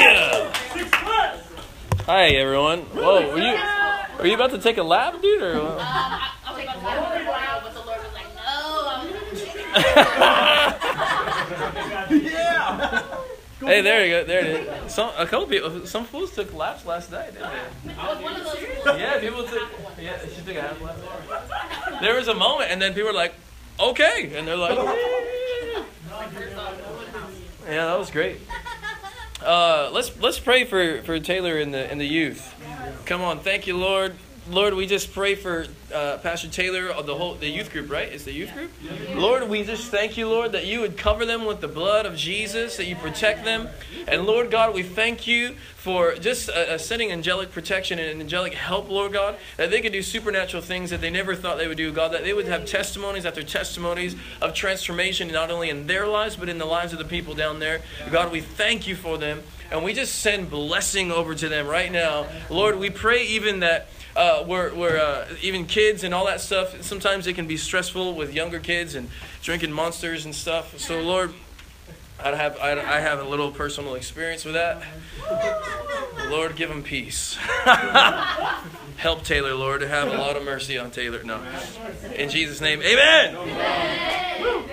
Hallelujah! Hi, everyone. Whoa, were you, are you about to take a lap, dude? Or what? I'll take one while, but the Lord was like, no. Yeah. Hey, there you go. There it is. Some a couple people, some fools took laps last night, didn't they? I was one of those. Yeah, people took. Yeah, she took a half lap. There was a moment, and then people were like, "Okay," and they're like, "Yeah, that was great." Uh, let's let's pray for, for Taylor and the and the youth. Come on, thank you, Lord. Lord, we just pray for uh, Pastor Taylor, the whole the youth group, right? It's the youth group. Lord, we just thank you, Lord, that you would cover them with the blood of Jesus, that you protect them, and Lord God, we thank you for just uh, sending angelic protection and angelic help, Lord God, that they could do supernatural things that they never thought they would do, God, that they would have testimonies after testimonies of transformation, not only in their lives but in the lives of the people down there. God, we thank you for them. And we just send blessing over to them right now. Lord, we pray even that uh, where, where uh, even kids and all that stuff, sometimes it can be stressful with younger kids and drinking monsters and stuff. So, Lord, I have, I, have a little personal experience with that. Lord, give them peace. Help Taylor, Lord, to have a lot of mercy on Taylor. No. In Jesus' name, amen.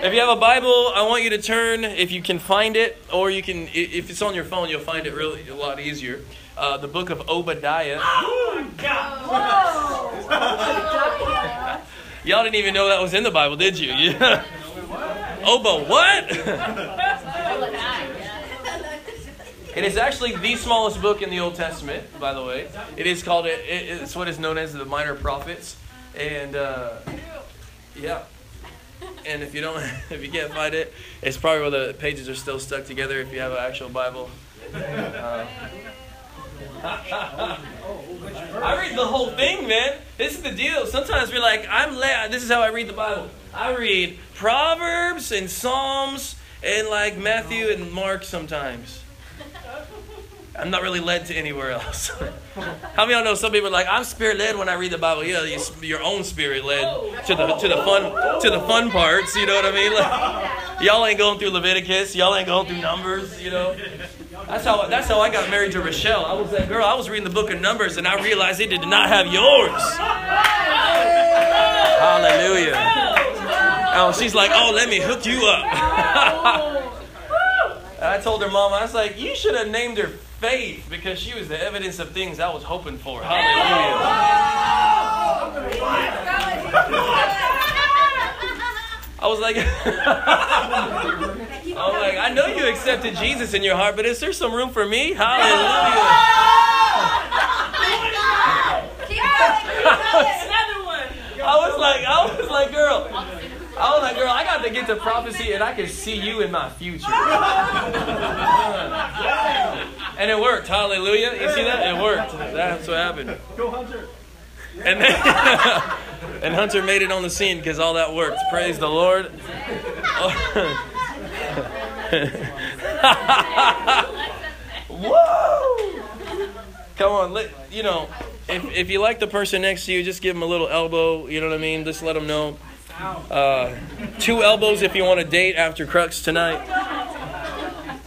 If you have a Bible, I want you to turn, if you can find it, or you can, if it's on your phone, you'll find it really a lot easier. Uh, the book of Obadiah. Oh God! Y'all didn't even know that was in the Bible, did you? Yeah. Oba, what? It is actually the smallest book in the Old Testament, by the way. It is called, it, it- it's what is known as the Minor Prophets. And, uh, yeah. And if you don't, if you can't find it, it's probably where the pages are still stuck together if you have an actual Bible. Uh, I read the whole thing, man. This is the deal. Sometimes we're like, I'm late. This is how I read the Bible. I read Proverbs and Psalms and like Matthew and Mark sometimes. I'm not really led to anywhere else. How many y'all know some people are like, I'm spirit led when I read the Bible? Yeah, you- your own spirit led to the to the fun to the fun parts. You know what I mean? Like, y'all ain't going through Leviticus. Y'all ain't going through Numbers. You know. That's how that's how I got married to Rochelle. I was that girl. I was reading the book of Numbers and I realized it did not have yours. Hallelujah. Oh, she's like, oh, let me hook you up. And I told her mom, I was like, you should have named her Faith because she was the evidence of things I was hoping for. Hallelujah. I was like, I was like, I know you accepted Jesus in your heart, but is there some room for me? Hallelujah. Another one. I was like, I was like, girl, I was like, girl, I got to get to prophecy and I can see you in my future. and it worked. Hallelujah. You see that? It worked. That's what happened. Go Hunter. And then, and Hunter made it on the scene because all that worked. Praise the Lord. Whoa! Come on, let, you know, if, if you like the person next to you, just give them a little elbow. You know what I mean? Just let them know. Uh, two elbows if you want to date after Crux tonight.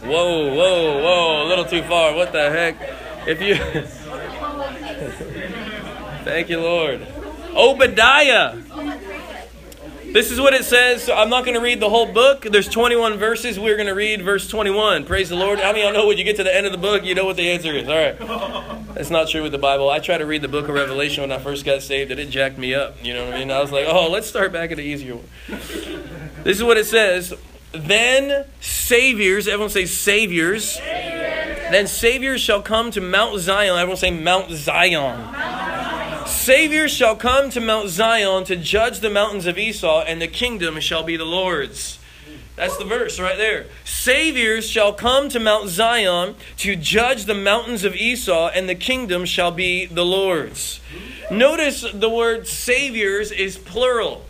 Whoa, whoa, whoa! A little too far. What the heck? If you. Thank you, Lord. Obadiah. This is what it says. So I'm not going to read the whole book. There's 21 verses. We're going to read verse 21. Praise the Lord. How many of y'all know when you get to the end of the book, you know what the answer is? All right. That's not true with the Bible. I tried to read the book of Revelation when I first got saved, and it jacked me up. You know what I mean? I was like, oh, let's start back at the easier one. This is what it says. Then saviors, everyone say saviors. Then saviors shall come to Mount Zion. Everyone say Mount Zion. Saviors shall come to Mount Zion to judge the mountains of Esau, and the kingdom shall be the Lord's. That's the verse right there. Saviors shall come to Mount Zion to judge the mountains of Esau, and the kingdom shall be the Lord's. Notice the word saviors is plural.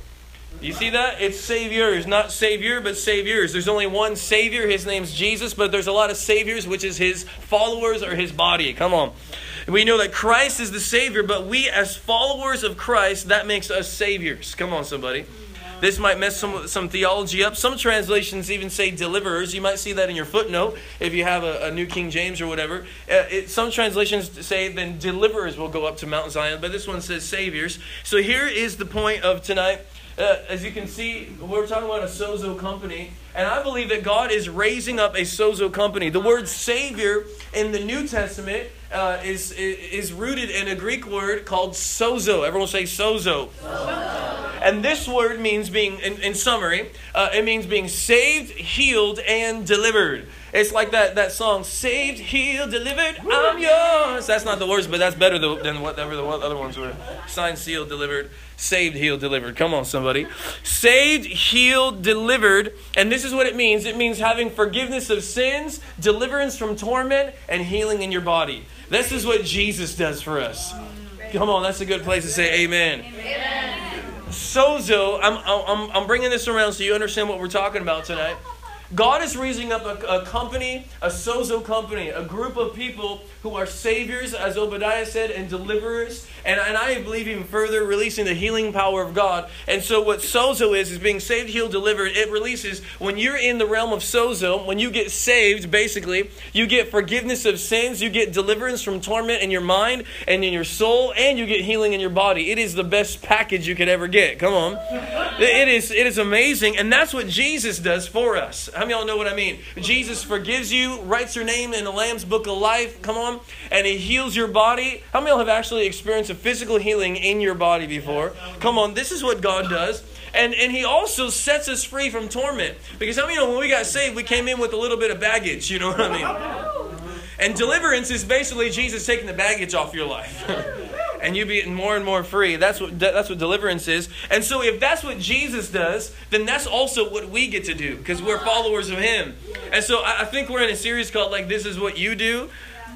You see that? It's saviors, not savior, but saviors. There's only one savior. His name's Jesus, but there's a lot of saviors, which is his followers or his body. Come on. We know that Christ is the savior, but we as followers of Christ, that makes us saviors. Come on, somebody. This might mess some, some theology up. Some translations even say deliverers. You might see that in your footnote if you have a, a New King James or whatever. Uh, it, some translations say then deliverers will go up to Mount Zion, but this one says saviors. So here is the point of tonight. Uh, as you can see, we're talking about a sozo company, and I believe that God is raising up a sozo company. The word Savior in the New Testament uh, is, is rooted in a Greek word called sozo. Everyone say sozo. And this word means being, in, in summary, uh, it means being saved, healed, and delivered. It's like that, that song, Saved, Healed, Delivered, I'm yours. That's not the words, but that's better than whatever the other ones were. Signed, sealed, delivered, saved, healed, delivered. Come on, somebody. Saved, healed, delivered. And this is what it means it means having forgiveness of sins, deliverance from torment, and healing in your body. This is what Jesus does for us. Come on, that's a good place to say amen. amen. Sozo, I'm, I'm, I'm bringing this around so you understand what we're talking about tonight. God is raising up a, a, company, a sozo company, a group of people who are saviors, as Obadiah said, and deliverers, and, and I believe even further, releasing the healing power of God. And so, what sozo is, is being saved, healed, delivered. It releases, when you're in the realm of sozo, when you get saved, basically, you get forgiveness of sins, you get deliverance from torment in your mind and in your soul, and you get healing in your body. It is the best package you could ever get. Come on. It is, it is amazing, and that's what Jesus does for us. How many y'all know what I mean? Jesus forgives you, writes your name in the Lamb's Book of Life. Come on and He heals your body. How many you have actually experienced a physical healing in your body before? Come on, this is what God does. And, and he also sets us free from torment. Because how many you know when we got saved, we came in with a little bit of baggage, you know what I mean? And deliverance is basically Jesus taking the baggage off your life. and you be getting more and more free. That's what that's what deliverance is. And so if that's what Jesus does, then that's also what we get to do because we're followers of him. And so I, I think we're in a series called like this is what you do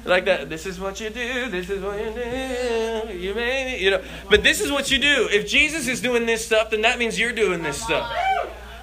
like that. This is what you do. This is what you do. You may, you know. But this is what you do. If Jesus is doing this stuff, then that means you're doing this stuff.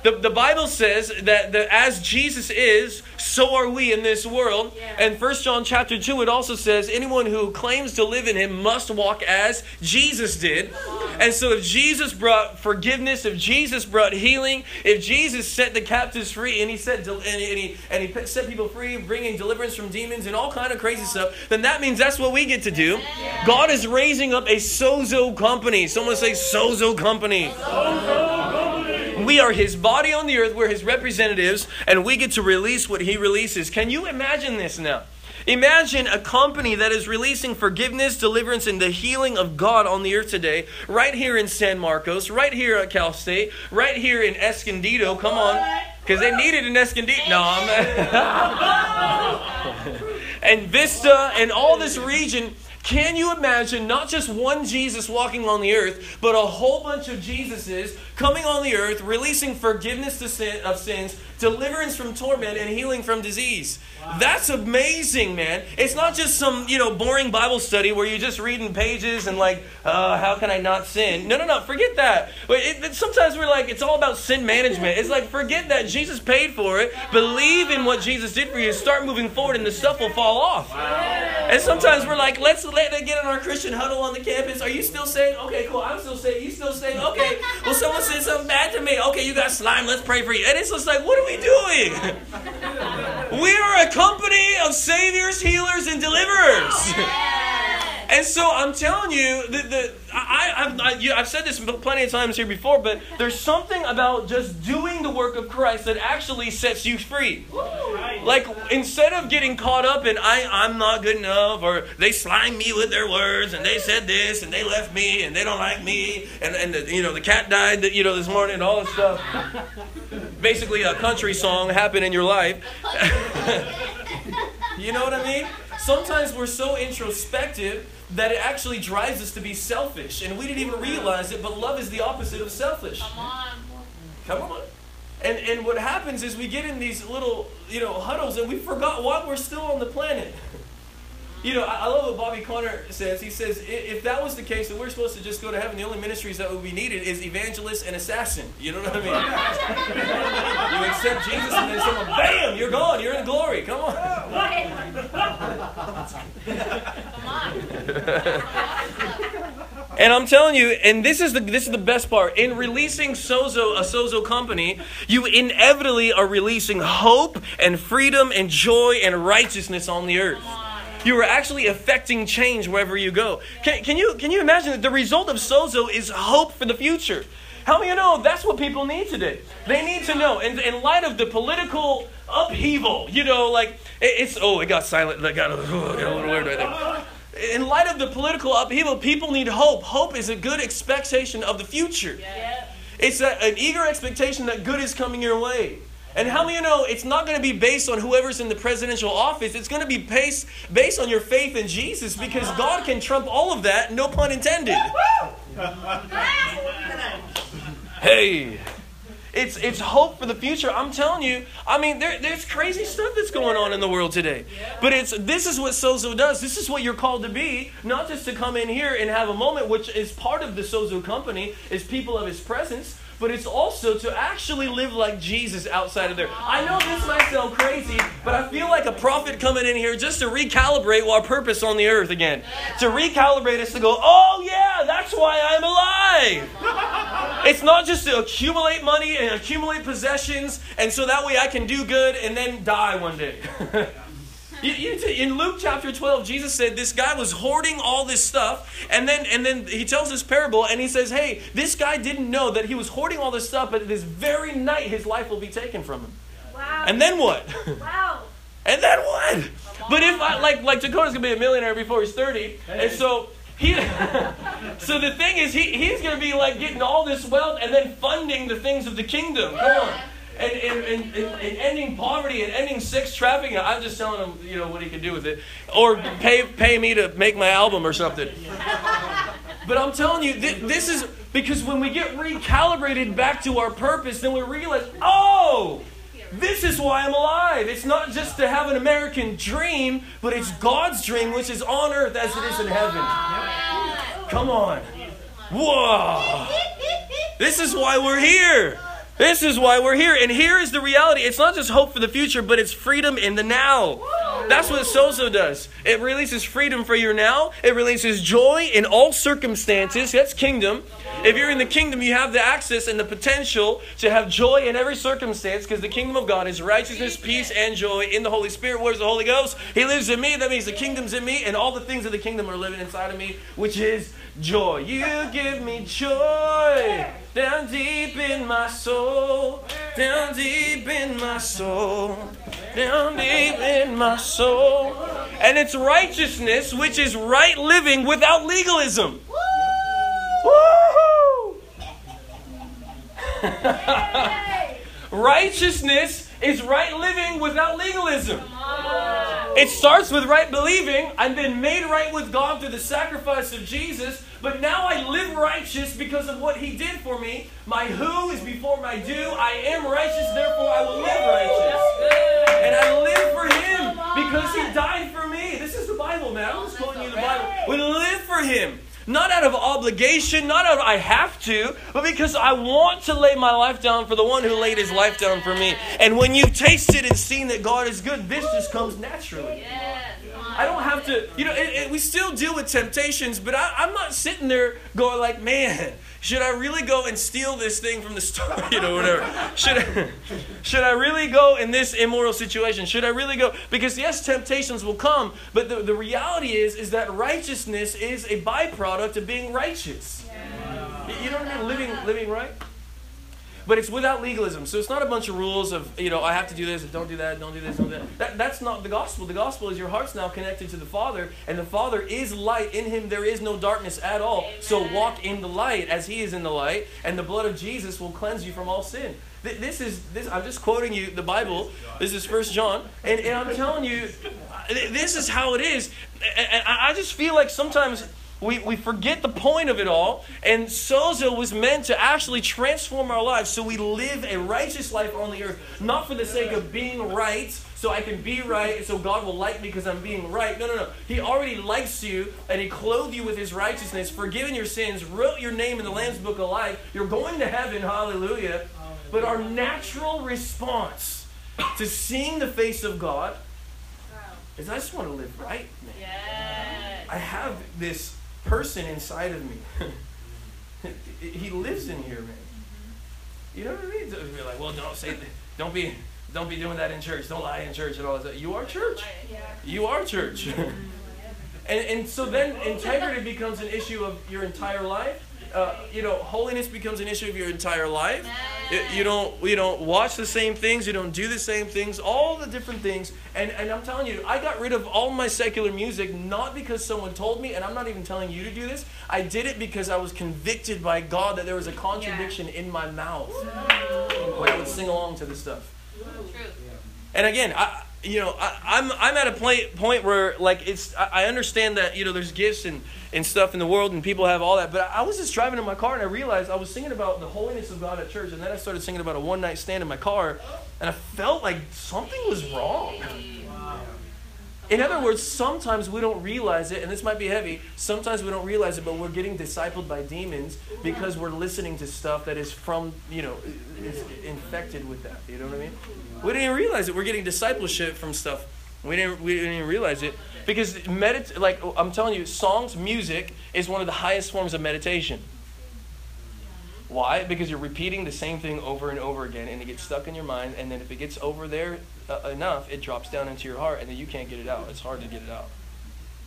The, the Bible says that the, as Jesus is, so are we in this world. Yeah. And First John chapter 2, it also says, anyone who claims to live in him must walk as Jesus did. And so if Jesus brought forgiveness, if Jesus brought healing, if Jesus set the captives free, and he set and he, and he set people free, bringing deliverance from demons and all kind of crazy stuff, then that means that's what we get to do. God is raising up a sozo company. Someone say sozo company. Sozo company. We are his body on the earth, we're his representatives, and we get to release what he releases. Can you imagine this now? Imagine a company that is releasing forgiveness, deliverance, and the healing of God on the earth today, right here in San Marcos, right here at Cal State, right here in Escondido. Come on. Because they need it in Escondido. No, I'm. and Vista and all this region can you imagine not just one Jesus walking on the earth, but a whole bunch of Jesuses coming on the earth, releasing forgiveness of sins, deliverance from torment, and healing from disease? That's amazing, man. It's not just some, you know, boring Bible study where you're just reading pages and like, uh, how can I not sin? No, no, no, forget that. It, it, sometimes we're like, it's all about sin management. It's like, forget that. Jesus paid for it. Believe in what Jesus did for you. Start moving forward and the stuff will fall off. And sometimes we're like, let's let them get in our Christian huddle on the campus. Are you still saying, okay, cool, I'm still saying, you still saying, okay, well, someone said something bad to me. Okay, you got slime, let's pray for you. And it's just like, what are we doing? we are a company of saviors, healers, and deliverers. And so I'm telling you, the, the, I, I've, I, have said this plenty of times here before, but there's something about just doing the work of Christ that actually sets you free. Like, instead of getting caught up in, I, I'm not good enough, or they slime me with their words, and they said this, and they left me, and they don't like me, and, and the, you know, the cat died, you know, this morning, and all this stuff. Basically, a country song happened in your life. you know what I mean? Sometimes we're so introspective that it actually drives us to be selfish. And we didn't even realize it, but love is the opposite of selfish. Come on. Come on. And, and what happens is we get in these little, you know, huddles and we forgot why we're still on the planet. You know, I, I love what Bobby Conner says. He says, if that was the case, then we're supposed to just go to heaven. The only ministries that would be needed is evangelist and assassin. You know what I mean? you accept Jesus and then someone, bam, you're gone. You're in glory. Come on. Come on. And I'm telling you, and this is the this is the best part. In releasing Sozo, a Sozo company, you inevitably are releasing hope and freedom and joy and righteousness on the earth. You are actually affecting change wherever you go. Can, can you can you imagine that the result of Sozo is hope for the future? How many of you know that's what people need today? They need to know. And in light of the political upheaval, you know, like it- it's oh, it got silent. It got, oh, it got a little weird right there in light of the political upheaval, people need hope. Hope is a good expectation of the future. It's a, an eager expectation that good is coming your way. And how many of you know it's not going to be based on whoever's in the presidential office? It's going to be based, based on your faith in Jesus because God can trump all of that, no pun intended. Hey. It's, it's hope for the future. I'm telling you. I mean, there, there's crazy stuff that's going on in the world today. But it's this is what Sozo does. This is what you're called to be. Not just to come in here and have a moment, which is part of the Sozo company, is people of His presence. But it's also to actually live like Jesus outside of there. I know this might sound crazy, but I feel like a prophet coming in here just to recalibrate our purpose on the earth again. To recalibrate us to go, oh yeah, that's why I'm alive. It's not just to accumulate money and accumulate possessions, and so that way I can do good and then die one day. You- you t- in Luke chapter 12, Jesus said this guy was hoarding all this stuff, and then and then he tells this parable, and he says, "Hey, this guy didn't know that he was hoarding all this stuff, but this very night his life will be taken from him." Wow. And then what? wow. And then what? But if I like like Dakota's gonna be a millionaire before he's 30, and so he so the thing is he, he's gonna be like getting all this wealth and then funding the things of the kingdom. Come on. And, and, and, and, ending poverty and ending sex trafficking. I'm just telling him, you know, what he can do with it. Or pay pay me to make my album or something. But I'm telling you, thi- this is because when we get recalibrated back to our purpose, then we realize, oh, this is why I'm alive. It's not just to have an American dream, but it's God's dream, which is on earth as it is in heaven. Come on. Whoa. This is why we're here. This is why we're here. And here is the reality. It's not just hope for the future, but it's freedom in the now. That's what Sozo does. It releases freedom for you now. It releases joy in all circumstances. That's kingdom. If you're in the kingdom, you have the access and the potential to have joy in every circumstance because the kingdom of God is righteousness, peace, and joy in the Holy Spirit. Where's the Holy Ghost? He lives in me. That means the kingdom's in me, and all the things of the kingdom are living inside of me, which is joy. You give me joy down deep in my soul, down deep in my soul, down deep in my soul. And it's righteousness, which is right living without legalism. Woo! Righteousness is right living without legalism. It starts with right believing. I've been made right with God through the sacrifice of Jesus, but now I live righteous because of what He did for me. My who is before my do. I am righteous, therefore I will live righteous. And I live for Him because He died for me. This is the Bible, man. I'm just quoting you the Bible. We live for Him. Not out of obligation, not out of I have to, but because I want to lay my life down for the one who laid his life down for me. And when you've tasted and seen that God is good, this just comes naturally. I don't have to, you know, it, it- we still deal with temptations, but I, I'm not sitting there going like, man, should I really go and steal this thing from the store, you know, whatever. Should I, should I really go in this immoral situation? Should I really go? Because yes, temptations will come, but the, the reality is, is that righteousness is a byproduct of being righteous. You- You know what I mean? Living, living right. But it's without legalism. So it's not a bunch of rules of, you know, I have to do this, don't do that, don't do this, don't do that. that. That's not the gospel. The gospel is your heart's now connected to the Father, and the Father is light. In him there is no darkness at all. So walk in the light as he is in the light, and the blood of Jesus will cleanse you from all sin. Th- This is this. I'm just quoting you the Bible. This is First John, and, and I'm telling you, this is how it is. And I just feel like sometimes we, we forget the point of it all. And Sozo was meant to actually transform our lives so we live a righteous life on the earth, not for the sake of being right, so I can be right, and so God will like me because I'm being right. No, no, no. He already likes you, and He clothed you with His righteousness, forgiven your sins, wrote your name in the Lamb's Book of Life. You're going to heaven, hallelujah. But our natural response to seeing the face of God is I just want to live right, man. I have this person inside of me. he lives in here, man. You know what I mean? You're like, well, don't say, don't be, don't be doing that in church. Don't lie in church and all that. You are church. You are church. and, and so then integrity becomes an issue of your entire life. Uh, you know, holiness becomes an issue of your entire life. You- don't, you don't watch the same things. You don't do the same things. All the different things. And, and I'm telling you, I got rid of all my secular music not because someone told me, and I'm not even telling you to do this. I did it because I was convicted by God that there was a contradiction in my mouth when I would sing along to this stuff. And again, I, you know, I, I'm I'm at a point point where like it's I, I understand that you know there's gifts and and stuff in the world and people have all that, but I was just driving in my car and I realized I was singing about the holiness of God at church, and then I started singing about a one night stand in my car, and I felt like something was wrong. In other words, sometimes we don't realize it, and this might be heavy. Sometimes we don't realize it, but we're getting discipled by demons because we're listening to stuff that is from, you know, is infected with that. You know what I mean? We didn't realize it. We're getting discipleship from stuff. We didn't, we didn't even realize it because medit like I'm telling you, songs, music is one of the highest forms of meditation. Why? Because you're repeating the same thing over and over again, and it gets stuck in your mind. And then if it gets over there uh, enough, it drops down into your heart, and then you can't get it out. It's hard to get it out.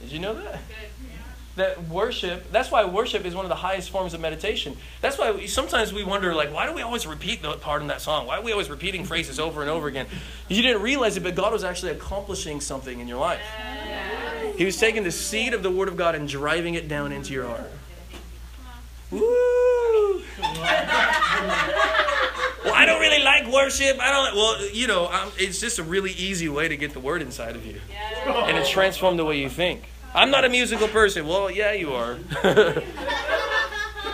Did you know that? That worship. That's why worship is one of the highest forms of meditation. That's why we, sometimes we wonder, like, why do we always repeat the part in that song? Why are we always repeating phrases over and over again? You didn't realize it, but God was actually accomplishing something in your life. He was taking the seed of the Word of God and driving it down into your heart. Woo! well, I don't really like worship. I don't. Well, you know, um it's just a really easy way to get the Word inside of you, and it transform the way you think. I'm not a musical person. Well, yeah, you are.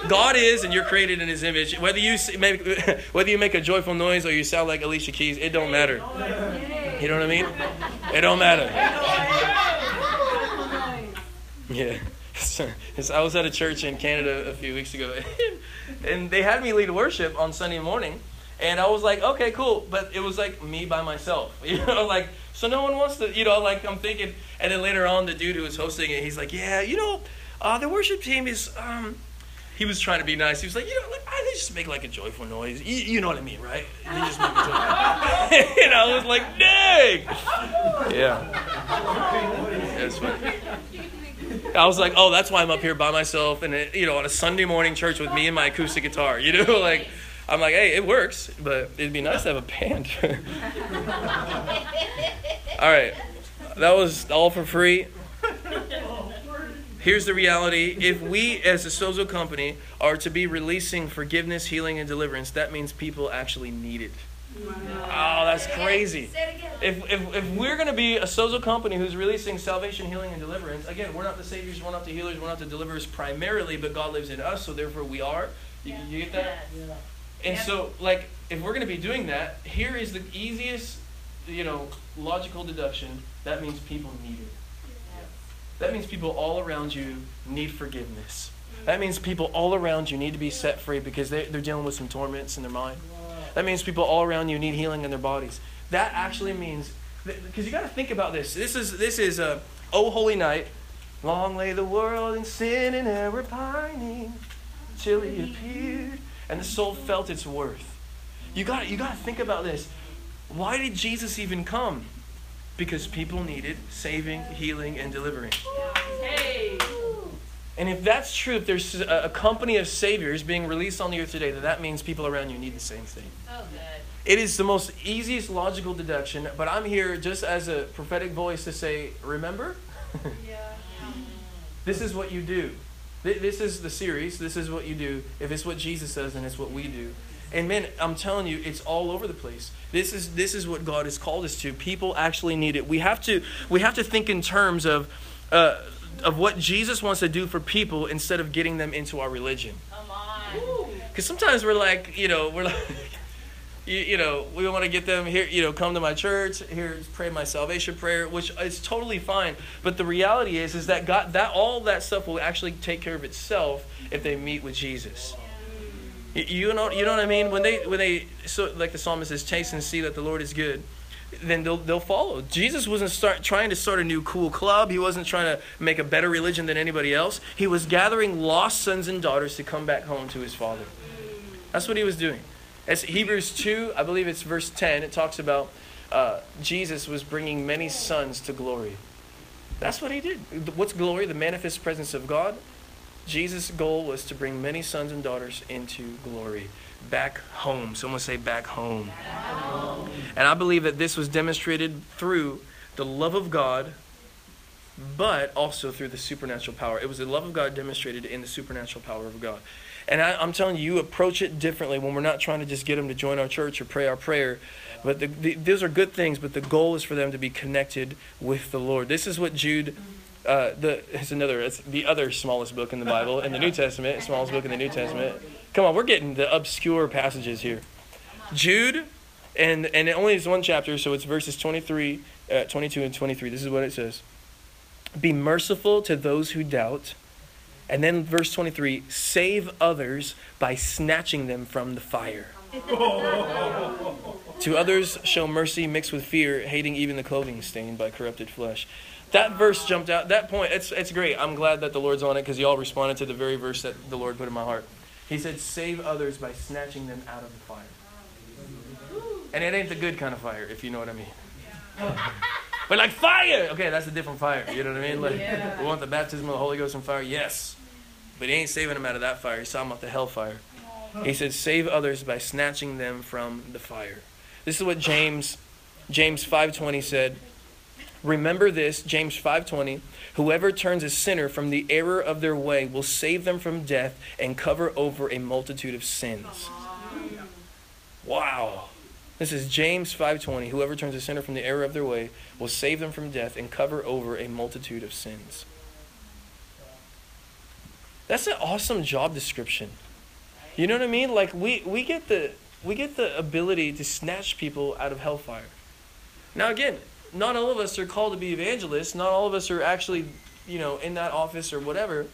God is, and you're created in His image. Whether you make, whether you make a joyful noise or you sound like Alicia Keys, it don't matter. You know what I mean? It don't matter. Yeah. I was at a church in Canada a few weeks ago, and they had me lead worship on Sunday morning, and I was like, okay, cool, but it was like me by myself, you know, like so no one wants to, you know, like I'm thinking, and then later on, the dude who was hosting it, he's like, yeah, you know, uh, the worship team is, um, he was trying to be nice. He was like, you know, like, I, they just make like a joyful noise. You, you know what I mean, right? They just make a joyful. and I was like, dang. Yeah. That's funny. I was like, oh, that's why I'm up here by myself, and it, you know, on a Sunday morning church with me and my acoustic guitar. You know, like I'm like, hey, it works, but it'd be nice to have a band. all right, that was all for free. Here's the reality: if we, as a Sozo company, are to be releasing forgiveness, healing, and deliverance, that means people actually need it. Oh, that's crazy. If, if, if we're going to be a sozo company who's releasing salvation, healing, and deliverance, again, we're not the saviors, we're not the healers, we're not the deliverers primarily, but God lives in us, so therefore we are. You, you get that? And so, like, if we're going to be doing that, here is the easiest, you know, logical deduction. That means people need it. That means people all around you need forgiveness. Mm. That means people all around you need to be set free because they, they're dealing with some torments in their mind. That means people all around you need healing in their bodies. That actually means because you got to think about this. This is this is a oh holy night. Long lay the world in sin and error pining till he appeared, and the soul felt its worth. You got you got to think about this. Why did Jesus even come? Because people needed saving, healing, and delivering. Hey. And if that's true, if there's a, company of saviors being released on the earth today, then that means people around you need the same thing. Good. It is the most easiest logical deduction, but I'm here just as a prophetic voice to say, remember? yeah, this is what you do. This is the series. This is what you do. If it's what Jesus says, then it's what we do. And man, I'm telling you, it's all over the place. This is this is what God has called us to. People actually need it. We have to we have to think in terms of uh, of what Jesus wants to do for people instead of getting them into our religion. Come on. Because sometimes we're like, you know, we're like, you, you know, we want to get them here, you know, come to my church, here, pray my salvation prayer, which is totally fine. But the reality is, is that God, that all that stuff will actually take care of itself if they meet with Jesus. You, you know, you know what I mean? When they, when they, so like the psalmist says, taste and see that the Lord is good. Then they'll they'll follow. Jesus wasn't start trying to start a new cool club. He wasn't trying to make a better religion than anybody else. He was gathering lost sons and daughters to come back home to his father. That's what he was doing. As Hebrews 2, I believe it's verse 10, it talks about uh, Jesus was bringing many sons to glory. That's what he did. What's glory? The manifest presence of God. Jesus' goal was to bring many sons and daughters into glory. Back home. Someone say back home. And I believe that this was demonstrated through the love of God, but also through the supernatural power. It was the love of God demonstrated in the supernatural power of God. And I, am telling you, you approach it differently when we're not trying to just get them to join our church or pray our prayer. But the, the, those are good things, but the goal is for them to be connected with the Lord. This is what Jude uh, the it's another it's the other smallest book in the Bible in the New Testament, smallest book in the New Testament. Come on, we're getting the obscure passages here. Jude, and and it only is one chapter, so it's verses 23, uh, 22 and 23. This is what it says. Be merciful to those who doubt. And then verse 23, save others by snatching them from the fire. to others show mercy mixed with fear, hating even the clothing stained by corrupted flesh that verse jumped out. That point, it's, it's great. I'm glad that the Lord's on it because y'all responded to the very verse that the Lord put in my heart. He said, Save others by snatching them out of the fire. And it ain't the good kind of fire, if you know what I mean. but like fire! Okay, that's a different fire. You know what I mean? Like, yeah. we want the baptism of the Holy Ghost and fire? Yes. But he ain't saving them out of that fire. He's talking about the hellfire. He said, Save others by snatching them from the fire. This is what James, James 5.20 said. Remember this, James 5:20, whoever turns a sinner from the error of their way will save them from death and cover over a multitude of sins. Wow. This is James 5:20, whoever turns a sinner from the error of their way will save them from death and cover over a multitude of sins. That's an awesome job description. You know what I mean? Like we we get the we get the ability to snatch people out of hellfire. Now again, not all of us are called to be evangelists. Not all of us are actually, you know, in that office or whatever.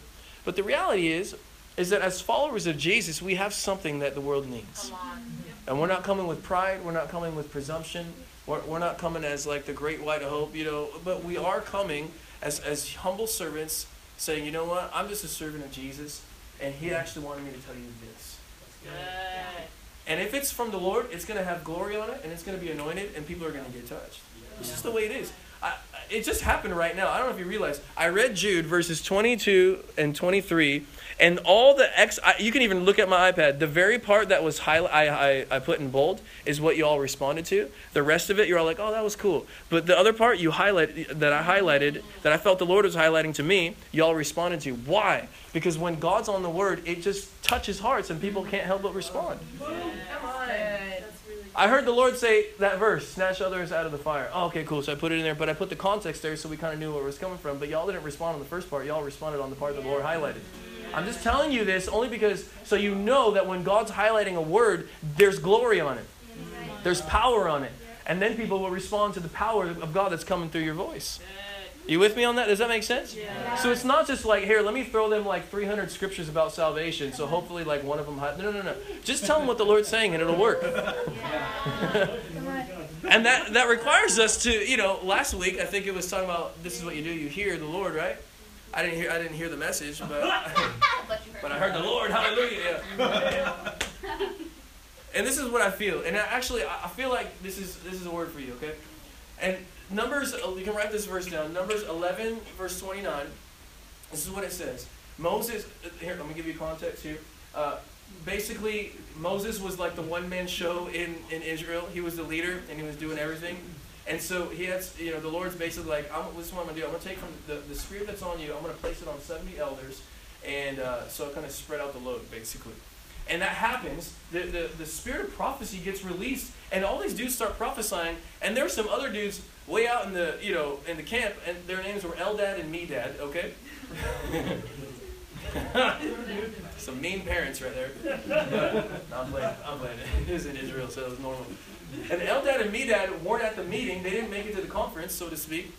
But the reality is, is that as followers of Jesus, we have something that the world needs. And we're not coming with pride. We're not coming with presumption. We're, we're not coming as like the great white hope, you know. But we are coming as, as humble servants saying, you know what? I'm just a servant of Jesus. And he actually wanted me to tell you this. And if it's from the Lord, it's going to have glory on it and it's going to be anointed and people are going to get touched. It's just the way it is. I, it just happened right now. I don't know if you realize. I read Jude verses 22 and 23, and all the X. You can even look at my iPad. The very part that was highlight, I, I, I put in bold is what you all responded to. The rest of it, you're all like, oh, that was cool. But the other part you highlight that I highlighted, that I felt the Lord was highlighting to me, y'all responded to. Why? Because when God's on the Word, it just touches hearts, and people can't help but respond. On. I heard the Lord say that verse, snatch others out of the fire. Oh, okay, cool. So I put it in there, but I put the context there so we kind of knew where it was coming from. But y'all didn't respond on the first part. Y'all responded on the part that the Lord highlighted. I'm just telling you this only because so you know that when God's highlighting a word, there's glory on it. There's power on it. And then people will respond to the power of God that's coming through your voice. You with me on that? Does that make sense? Yeah. So it's not just like, here, let me throw them like 300 scriptures about salvation. So hopefully, like one of them. No, no, no, no. Just tell them what the Lord's saying, and it'll work. and that that requires us to, you know. Last week, I think it was talking about this is what you do. You hear the Lord, right? I didn't hear. I didn't hear the message, but but I heard the Lord. Hallelujah. Yeah. and this is what I feel. And actually, I feel like this is this is a word for you. Okay. And Numbers, uh, you can write this verse down. Numbers 11, verse 29. This is what it says. Moses, uh, here, let me give you context here. Uh, basically, Moses was like the one man show in, in Israel. He was the leader and he was doing everything. And so he had, you know, the Lord's basically like, I'm, this is what I'm going to do. I'm going to take from the, the spirit that's on you, I'm going to place it on 70 elders. And uh, so I kind of spread out the load, basically. And that happens. The, the, the spirit of prophecy gets released, and all these dudes start prophesying. And there's some other dudes way out in the you know in the camp, and their names were Eldad and Medad. Okay. some mean parents right there. no, I'm playing. I'm playing. It is in Israel, so it was normal. And Eldad and Medad weren't at the meeting. They didn't make it to the conference, so to speak.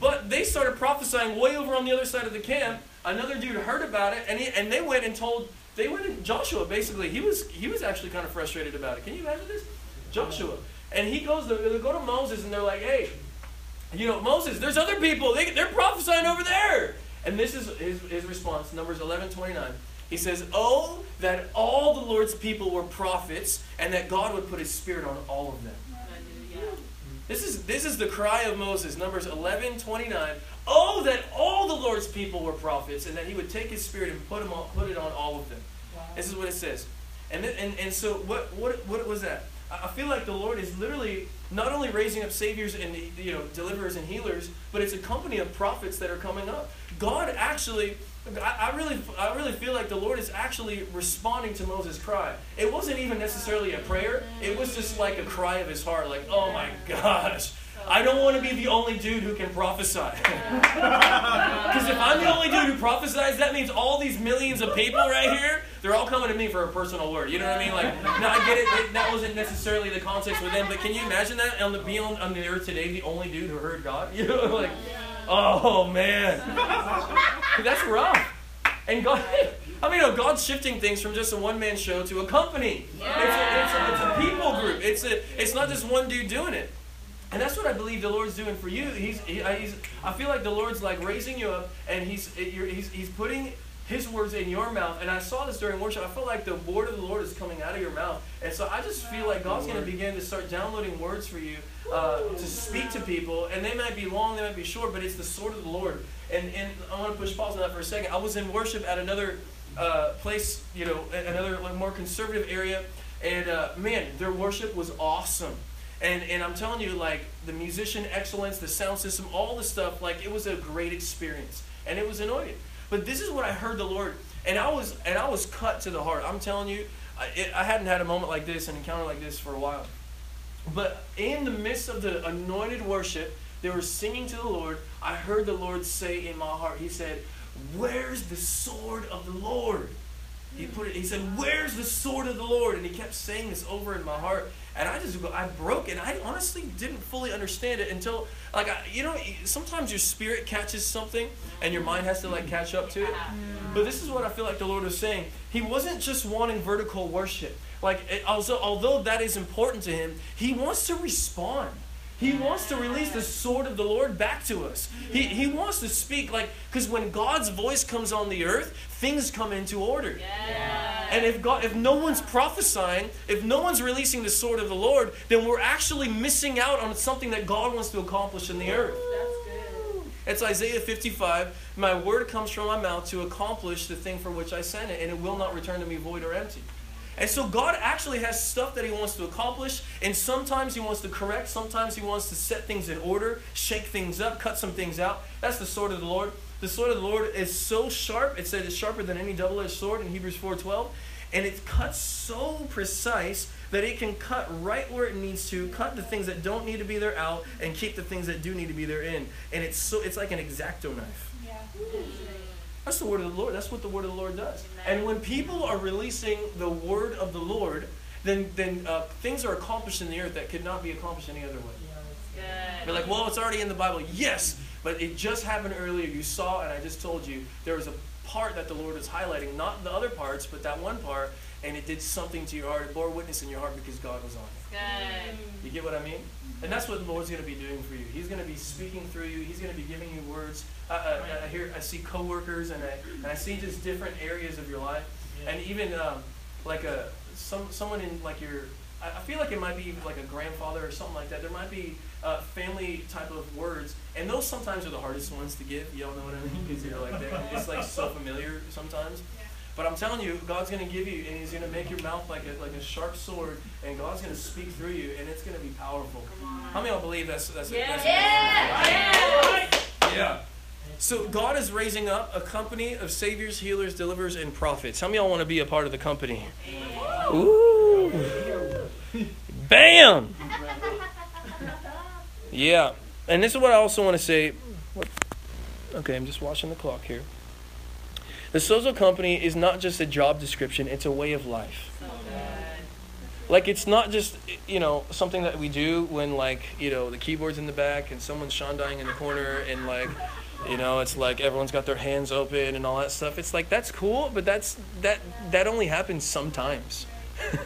But they started prophesying way over on the other side of the camp. Another dude heard about it, and he, and they went and told they went to Joshua basically. He was he was actually kind of frustrated about it. Can you imagine this? Joshua. And he goes to, they go to Moses and they're like, hey, you know, Moses, there's other people. They, they're prophesying over there. And this is his, his response, Numbers 11 29. He says, Oh, that all the Lord's people were prophets, and that God would put his spirit on all of them. This is, this is the cry of Moses, Numbers 11 29. Oh, that all the Lord's people were prophets, and that he would take his spirit and put, them on, put it on all of them. This is what it says. And, and, and so, what, what, what was that? I feel like the Lord is literally not only raising up saviors and you know deliverers and healers, but it's a company of prophets that are coming up. God actually, I, I really, I really feel like the Lord is actually responding to Moses' cry. It wasn't even necessarily a prayer; it was just like a cry of his heart, like, "Oh my gosh." I don't want to be the only dude who can prophesy. Because if I'm the only dude who prophesies, that means all these millions of people right here, they're all coming to me for a personal word. You know what I mean? Like, no, I get it. That, wasn't necessarily the context with them, but can you imagine that on the be on, on the earth today, the only dude who heard God? You know, like, oh man, that's rough. And God, I mean, God's shifting things from just a one man show to a company. It's, a, it's, a, it's a people group. It's a, it's not just one dude doing it. And that's what I believe the Lord's doing for you. He's, he, he's I feel like the Lord's like raising you up, and he's, he's, he's putting His words in your mouth. And I saw this during worship. I feel like the word of the Lord is coming out of your mouth. And so I just feel like God's going to begin to start downloading words for you uh, to speak to people. And they might be long, they might be short, but it's the sword of the Lord. And, and I want to push pause on that for a second. I was in worship at another uh, place, you know, another like, more conservative area. And uh, man, their worship was awesome. And, and I'm telling you, like, the musician excellence, the sound system, all the stuff, like, it was a great experience. And it was anointed. But this is what I heard the Lord, and I was, and I was cut to the heart. I'm telling you, I, it, I hadn't had a moment like this, an encounter like this for a while. But in the midst of the anointed worship, they were singing to the Lord. I heard the Lord say in my heart, He said, Where's the sword of the Lord? He put it, he said, Where's the sword of the Lord? And he kept saying this over in my heart. And I just, I broke it. I honestly didn't fully understand it until, like, I, you know, sometimes your spirit catches something and your mind has to, like, catch up to it. Mm-hmm. But this is what I feel like the Lord was saying. He wasn't just wanting vertical worship. Like, it, also, although that is important to him, he wants to respond. He wants to release the sword of the Lord back to us. He, he wants to speak, like, because when God's voice comes on the earth, things come into order. And if God, if no one's prophesying, if no one's releasing the sword of the Lord, then we're actually missing out on something that God wants to accomplish in the earth. That's good. It's Isaiah 55. My word comes from my mouth to accomplish the thing for which I sent it, and it will not return to me void or empty. And so God actually has stuff that He wants to accomplish, and sometimes He wants to correct, sometimes He wants to set things in order, shake things up, cut some things out. That's the sword of the Lord. The sword of the Lord is so sharp, it said it's sharper than any double-edged sword in Hebrews 4.12, and it cuts so precise that it can cut right where it needs to, cut the things that don't need to be there out, and keep the things that do need to be there in. And it's so it's like an exacto knife. That's the word of the Lord. That's what the word of the Lord does. And when people are releasing the word of the Lord, then then uh, things are accomplished in the earth that could not be accomplished any other way. They're like, well, it's already in the Bible. Yes, but it just happened earlier. You saw, and I just told you there was a part that the Lord was highlighting, not the other parts, but that one part, and it did something to your heart. It bore witness in your heart because God was on it. You get what I mean? And that's what the Lord's going to be doing for you. He's going to be speaking through you. He's going to be giving you words. I, I, I hear, I see coworkers, and I, and I see just different areas of your life, and even um, like a some someone in like your. I I feel like it might be like a grandfather or something like that. There might be uh, family type of words, and those sometimes are the hardest ones to give. Y'all know what I mean? Because you're like, it's like so familiar sometimes. But I'm telling you, God's going to give you, and He's going to make your mouth like a, like a sharp sword, and God's going to speak through you, and it's going to be powerful. How many of y'all believe that's that's, that's yeah. yeah. yeah. So God is raising up a company of saviors, healers, deliverers, and prophets. How many of y'all want to be a part of the company? Ooh. Bam! Yeah. And this is what I also want to say. Okay, I'm just watching the clock here. The Sozo Company is not just a job description, it's a way of life. Like it's not just you know something that we do when like you know the keyboard's in the back and someone's shondying in the corner and like you know it's like everyone's got their hands open and all that stuff. It's like that's cool, but that's that that only happens sometimes.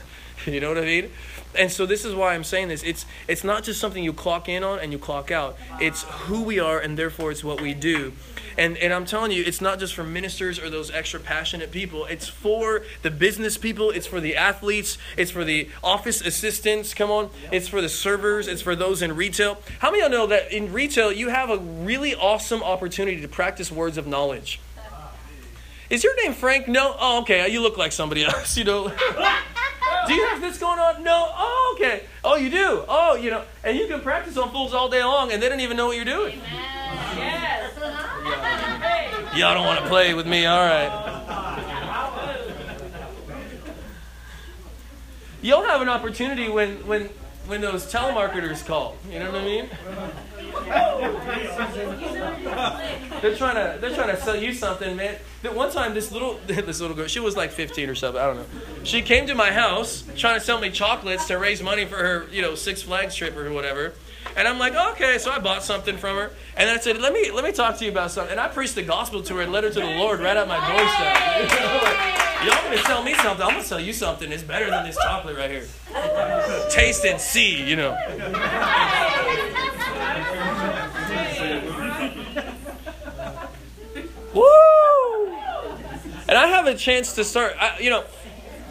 You know what I mean? And so this is why I'm saying this. It's it's not just something you clock in on and you clock out. It's who we are and therefore it's what we do. And and I'm telling you, it's not just for ministers or those extra passionate people. It's for the business people, it's for the athletes, it's for the office assistants, come on. It's for the servers, it's for those in retail. How many of y'all know that in retail you have a really awesome opportunity to practice words of knowledge? Is your name Frank? No. Oh, okay. You look like somebody else. You know. do you have this going on? No. Oh, okay. Oh, you do. Oh, you know. And you can practice on fools all day long, and they don't even know what you're doing. Yes. Y'all don't want to play with me. All right. You'll have an opportunity when when when those telemarketers call. You know what I mean? They're trying to they're trying to sell you something, man. That one time this little this little girl, she was like 15 or something, I don't know. She came to my house trying to sell me chocolates to raise money for her, you know, Six Flags trip or whatever. And I'm like, okay, so I bought something from her, and then I said, let me let me talk to you about something. And I preached the gospel to her and led her to the Lord right out my doorstep. You know, like, Y'all gonna tell me something? I'm gonna tell you something. It's better than this chocolate right here. Taste and see, you know. Woo! And I have a chance to start, I, you know,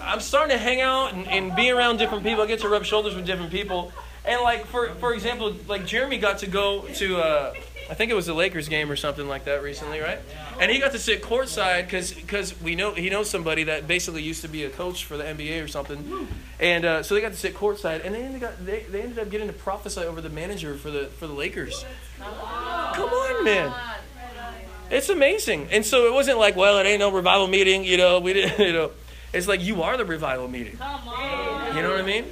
I'm starting to hang out and, and be around different people. I get to rub shoulders with different people. And like for for example, like Jeremy got to go to uh, I think it was the Lakers game or something like that recently, right? And he got to sit courtside because because we know he knows somebody that basically used to be a coach for the NBA or something, and uh, so they got to sit courtside, and they ended, got, they, they ended up getting to prophesy over the manager for the for the Lakers. Come on, man. It's amazing. And so it wasn't like, well, it ain't no revival meeting, you know, we didn't, you know. It's like you are the revival meeting. Come on. You know what I mean?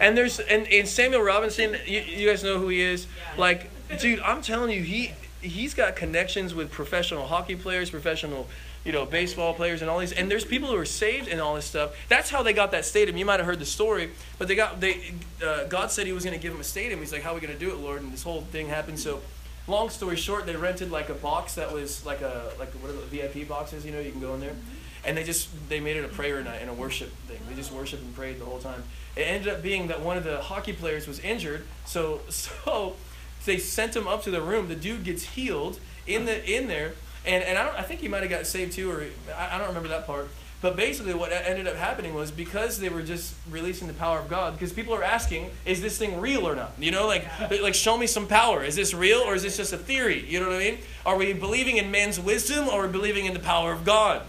And there's and, and Samuel Robinson, you, you guys know who he is. Like, dude, I'm telling you, he he's got connections with professional hockey players, professional, you know, baseball players, and all these. And there's people who are saved and all this stuff. That's how they got that stadium. You might have heard the story, but they got they. Uh, God said He was going to give them a stadium. He's like, how are we going to do it, Lord? And this whole thing happened. So. Long story short, they rented like a box that was like a like what are the VIP boxes, you know, you can go in there, and they just they made it a prayer night and a worship thing. They just worshiped and prayed the whole time. It ended up being that one of the hockey players was injured, so so they sent him up to the room. The dude gets healed in the in there, and and I don't I think he might have got saved too, or I, I don't remember that part. But basically, what ended up happening was because they were just releasing the power of God. Because people are asking, "Is this thing real or not?" You know, like, like show me some power. Is this real or is this just a theory? You know what I mean? Are we believing in man's wisdom or are we believing in the power of God?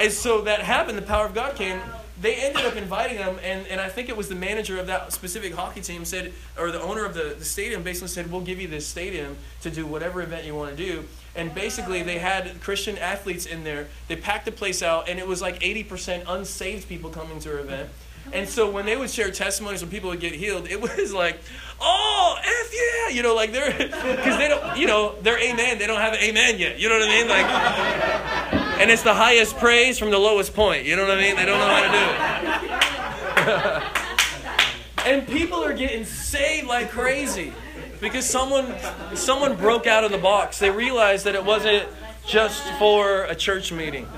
And so that happened. The power of God came. They ended up inviting them, and, and I think it was the manager of that specific hockey team said, or the owner of the, the stadium basically said, We'll give you this stadium to do whatever event you want to do. And basically, they had Christian athletes in there. They packed the place out, and it was like 80% unsaved people coming to our event. And so when they would share testimonies when people would get healed, it was like, oh, F yeah, you know, like they're, because they don't, you know, they're amen. They don't have an amen yet. You know what I mean? Like, and it's the highest praise from the lowest point. You know what I mean? They don't know how to do it. and people are getting saved like crazy because someone someone broke out of the box. They realized that it wasn't just for a church meeting.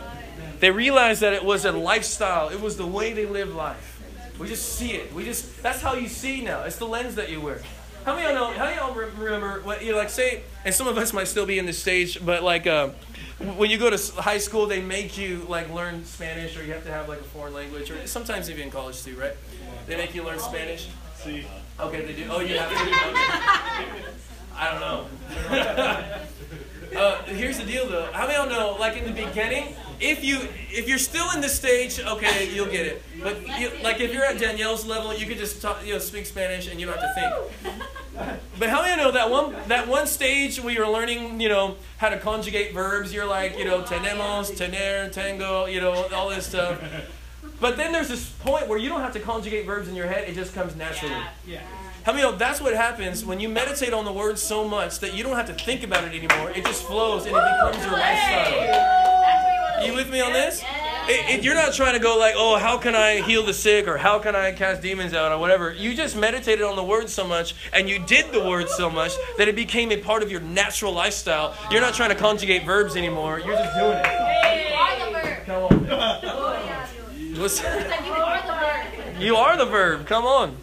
They realized that it was a lifestyle. It was the way they live life. We just see it. We just that's how you see now. It's the lens that you wear. How many of y'all know? How many y'all remember what you like say? And some of us might still be in this stage, but like. Um, when you go to high school, they make you like learn Spanish, or you have to have like a foreign language, or sometimes even in college too, right? They make you learn Spanish. See, Okay, they do. Oh, you have to. Okay. I don't know. uh, here's the deal, though. How many of y'all know? Like in the beginning, if you if you're still in this stage, okay, you'll get it. But you, like if you're at Danielle's level, you could just talk, you know, speak Spanish, and you don't have to think. But how many of you know that one that one stage where you're learning, you know, how to conjugate verbs? You're like, you know, tenemos, tener, tengo, you know, all this stuff. But then there's this point where you don't have to conjugate verbs in your head; it just comes naturally. Yeah. How many of that's what happens when you meditate on the word so much that you don't have to think about it anymore? It just flows and it becomes your lifestyle. You with me on this? It, it, you're not trying to go like, oh, how can I heal the sick or how can I cast demons out or whatever. You just meditated on the word so much and you did the word so much that it became a part of your natural lifestyle. You're not trying to conjugate verbs anymore. You're just doing it. You are the verb. Come on. Oh, yeah. Listen. You are the verb. You are the verb. Come on.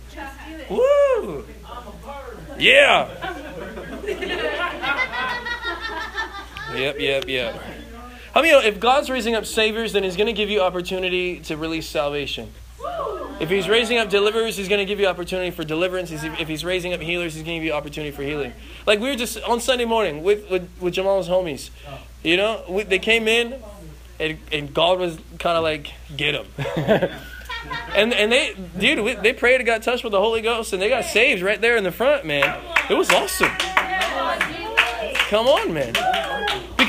Woo! Yeah. Yep, yep, yep. I mean, if God's raising up saviors, then He's going to give you opportunity to release salvation. If He's raising up deliverers, He's going to give you opportunity for deliverance. If He's raising up healers, He's going to give you opportunity for healing. Like we were just on Sunday morning with with, with Jamal's homies. You know, we, they came in, and, and God was kind of like, get them. and and they, dude, we, they prayed and got touched with the Holy Ghost, and they got saved right there in the front, man. It was awesome. Come on, man.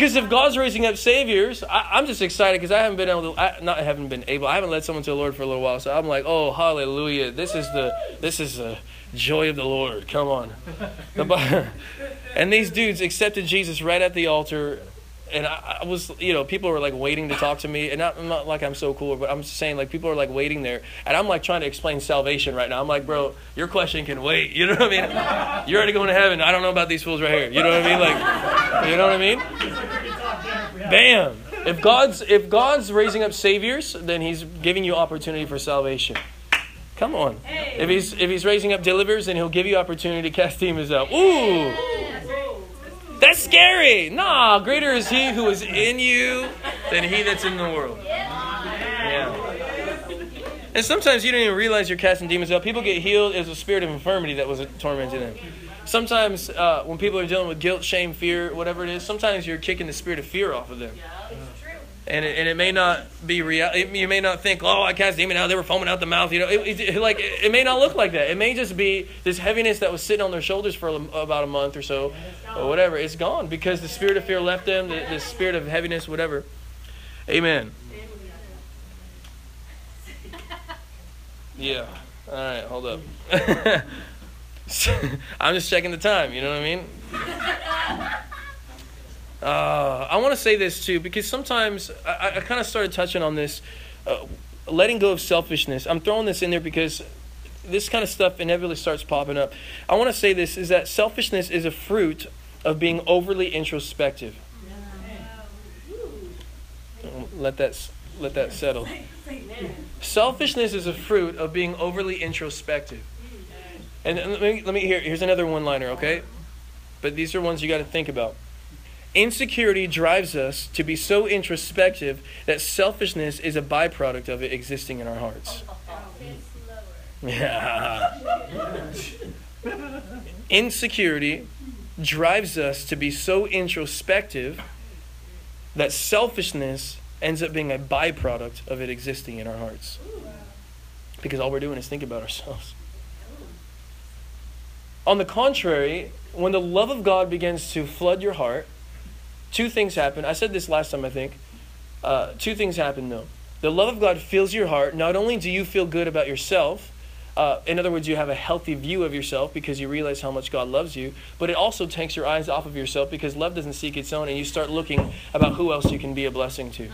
Because if God's raising up saviors, I, am just excited because I haven't been able to, I, not haven't been able, I haven't led someone to the Lord for a little while. So I'm like, oh, hallelujah. This is the, this is the joy of the Lord. Come on. and these dudes accepted Jesus right at the altar and I, I, was, you know, people were like waiting to talk to me, and not, I'm not like I'm so cool, but I'm just saying like people are like waiting there, and I'm like trying to explain salvation right now. I'm like, bro, your question can wait. You know what I mean? You're already going to heaven. I don't know about these fools right here. You know what I mean? Like, you know what I mean? Bam. If God's if God's raising up saviors, then He's giving you opportunity for salvation. Come on. If He's if He's raising up deliverers, then He'll give you opportunity to cast demons out. Ooh. That's scary. Nah, greater is he who is in you than he that's in the world. Yeah. And sometimes you don't even realize you're casting demons out. People get healed as a spirit of infirmity that was tormenting them. Sometimes uh, when people are dealing with guilt, shame, fear, whatever it is, sometimes you're kicking the spirit of fear off of them and it, and it may not be real. You may not think, oh, I cast demon out. They were foaming out the mouth. You know, it, it, like it may not look like that. It may just be this heaviness that was sitting on their shoulders for about a month or so, or whatever. It's gone because the spirit of fear left them. The, the spirit of heaviness, whatever. Amen. Yeah. All right. Hold up. I'm just checking the time. You know what I mean? Uh, I want to say this too because sometimes I, I kind of started touching on this, uh, letting go of selfishness. I'm throwing this in there because this kind of stuff inevitably starts popping up. I want to say this is that selfishness is a fruit of being overly introspective. Let that let that settle. Selfishness is a fruit of being overly introspective. And let me let me here. Here's another one-liner, okay? But these are ones you got to think about. Insecurity drives us to be so introspective that selfishness is a byproduct of it existing in our hearts. Yeah. Insecurity drives us to be so introspective that selfishness ends up being a byproduct of it existing in our hearts. Because all we're doing is thinking about ourselves. On the contrary, when the love of God begins to flood your heart, two things happen. I said this last time, I think. Uh, two things happen, though. The love of God fills your heart. Not only do you feel good about yourself, uh, in other words, you have a healthy view of yourself because you realize how much God loves you, but it also takes your eyes off of yourself because love doesn't seek its own, and you start looking about who else you can be a blessing to.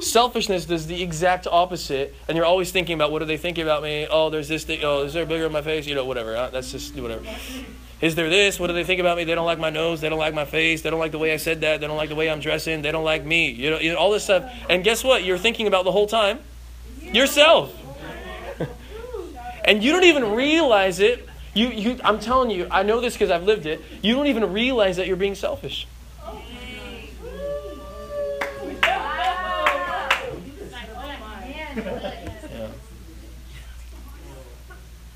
Selfishness does the exact opposite, and you're always thinking about what are they thinking about me? Oh, there's this thing. Oh, is there a bigger in my face? You know, whatever. Uh, that's just whatever. Is there this? What do they think about me? They don't like my nose. They don't like my face. They don't like the way I said that. They don't like the way I'm dressing. They don't like me. You know, you know all this stuff. And guess what? You're thinking about the whole time yourself. and you don't even realize it. You, you, I'm telling you, I know this because I've lived it. You don't even realize that you're being selfish. Yeah.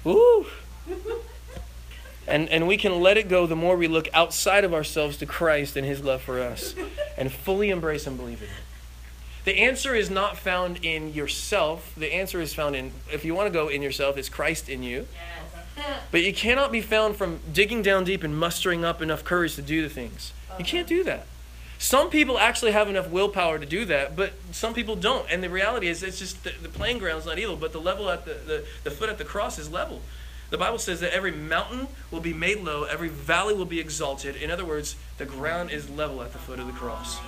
Woo. And, and we can let it go the more we look outside of ourselves to Christ and his love for us and fully embrace and believe in it. The answer is not found in yourself. The answer is found in, if you want to go in yourself, it's Christ in you. But you cannot be found from digging down deep and mustering up enough courage to do the things. You can't do that. Some people actually have enough willpower to do that, but some people don't. And the reality is, it's just the, the playing ground's not evil, but the level at the, the, the foot at the cross is level. The Bible says that every mountain will be made low, every valley will be exalted. In other words, the ground is level at the foot of the cross.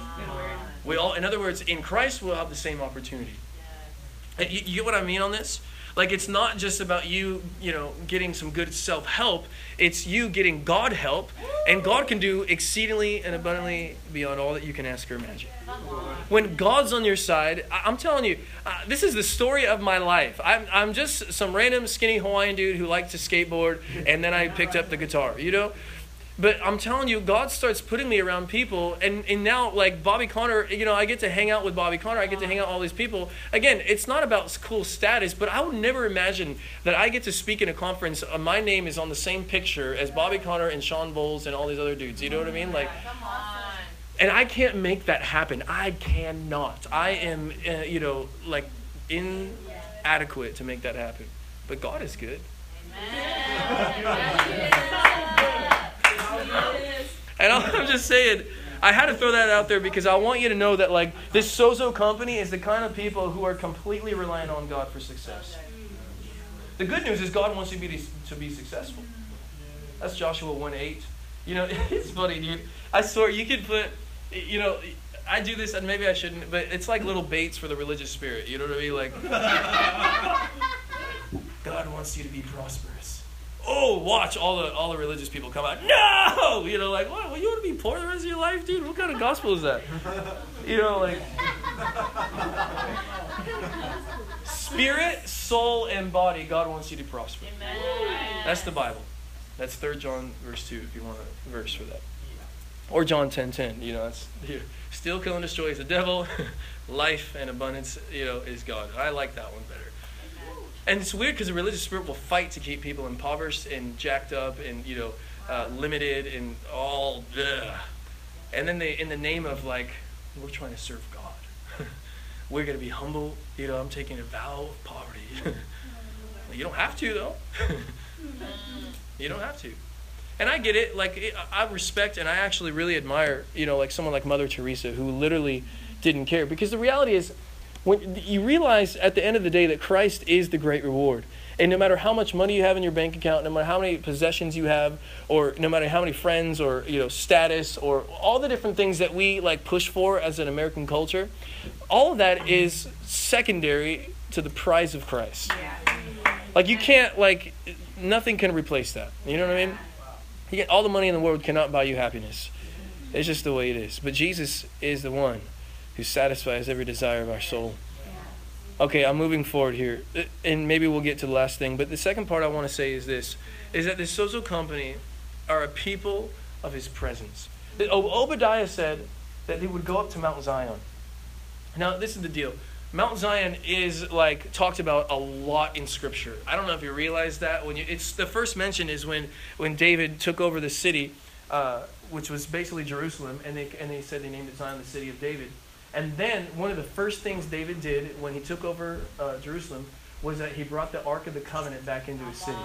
We all, in other words, in Christ we'll have the same opportunity. You, you get what I mean on this? Like it's not just about you, you know, getting some good self help. It's you getting God help, and God can do exceedingly and abundantly beyond all that you can ask or imagine. When God's on your side, I'm telling you, uh, this is the story of my life. I'm, I'm just some random skinny Hawaiian dude who liked to skateboard, and then I picked up the guitar, you know? But I'm telling you, God starts putting me around people, and, and now, like Bobby Conner, you know, I get to hang out with Bobby Conner, I get to hang out with all these people. Again, it's not about cool status, but I would never imagine that I get to speak in a conference. Uh, my name is on the same picture as Bobby Conner and Shawn Bolz and all these other dudes. You know what I mean? Like, Come on. and I can't make that happen. I cannot. I am, uh, you know, like inadequate to make that happen. But God is good. And I'm just saying, I had to throw that out there because I want you to know that like this Sozo company is the kind of people who are completely reliant on God for success. The good news is God wants you to be, to be successful. That's Joshua 1 8. You know, it's funny, dude. I swear you could put, you know, I do this and maybe I shouldn't, but it's like little baits for the religious spirit. You know what I mean? Like, God wants you to be prosperous. Oh, watch all the all the religious people come out. No, you know, like what? Well, you want to be poor the rest of your life, dude? What kind of gospel is that? You know, like spirit, soul, and body. God wants you to prosper. That's the Bible. That's Third John verse two. If you want a verse for that, or John ten ten. You know, that's here. Still kill and destroy is the devil. Life and abundance, you know, is God. I like that one better. And it's weird because the religious spirit will fight to keep people impoverished and jacked up and you know uh, limited and all. Ugh. And then they, in the name of like, we're trying to serve God. we're going to be humble. You know, I'm taking a vow of poverty. you don't have to though. you don't have to. And I get it. Like it, I respect and I actually really admire. You know, like someone like Mother Teresa who literally didn't care because the reality is when you realize at the end of the day that Christ is the great reward. And no matter how much money you have in your bank account, no matter how many possessions you have, or no matter how many friends or you know status or all the different things that we like push for as an American culture, all of that is secondary to the prize of Christ. Like you can't like nothing can replace that. You know what I mean? You get all the money in the world cannot buy you happiness. It's just the way it is. But Jesus is the one who satisfies every desire of our soul. Okay, I'm moving forward here. Uh, And maybe we'll get to the last thing. But the second part I want to say is this is that the Sozo company are a people of his presence. Obadiah said that they would go up to Mount Zion. Now, this is the deal. Mount Zion is like talked about a lot in Scripture. I don't know if you realize that when you. It's the first mention is when when David took over the city, uh, which was basically Jerusalem, and they and they said they named it Zion, the city of David. And then one of the first things David did when he took over uh, Jerusalem was that he brought the Ark of the Covenant back into his city.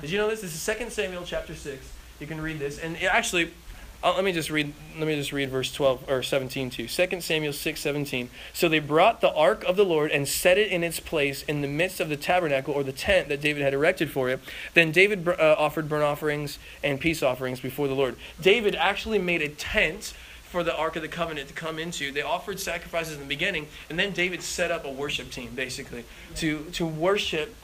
Did you know this? This is 2 Samuel chapter 6. You can read this. And it actually, uh, let me just read let me just read verse 12 or 17 too. 2 Samuel 6, 17. So they brought the ark of the Lord and set it in its place in the midst of the tabernacle or the tent that David had erected for it. Then David uh, offered burnt offerings and peace offerings before the Lord. David actually made a tent for the Ark of the Covenant to come into. They offered sacrifices in the beginning, and then David set up a worship team, basically, to, to worship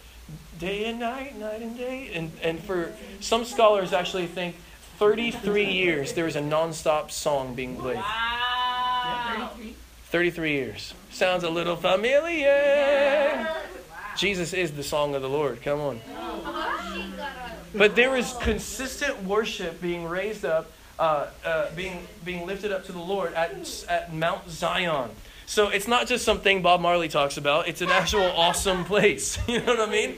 day and night, night and day. And, and for some scholars actually think 33 years there was a nonstop song being played. Wow. 33 years. Sounds a little familiar. Jesus is the song of the Lord. Come on. Oh, but there is consistent worship being raised up, uh, uh, being being lifted up to the Lord at at Mount Zion. So it's not just something Bob Marley talks about. It's an actual awesome place. You know what I mean?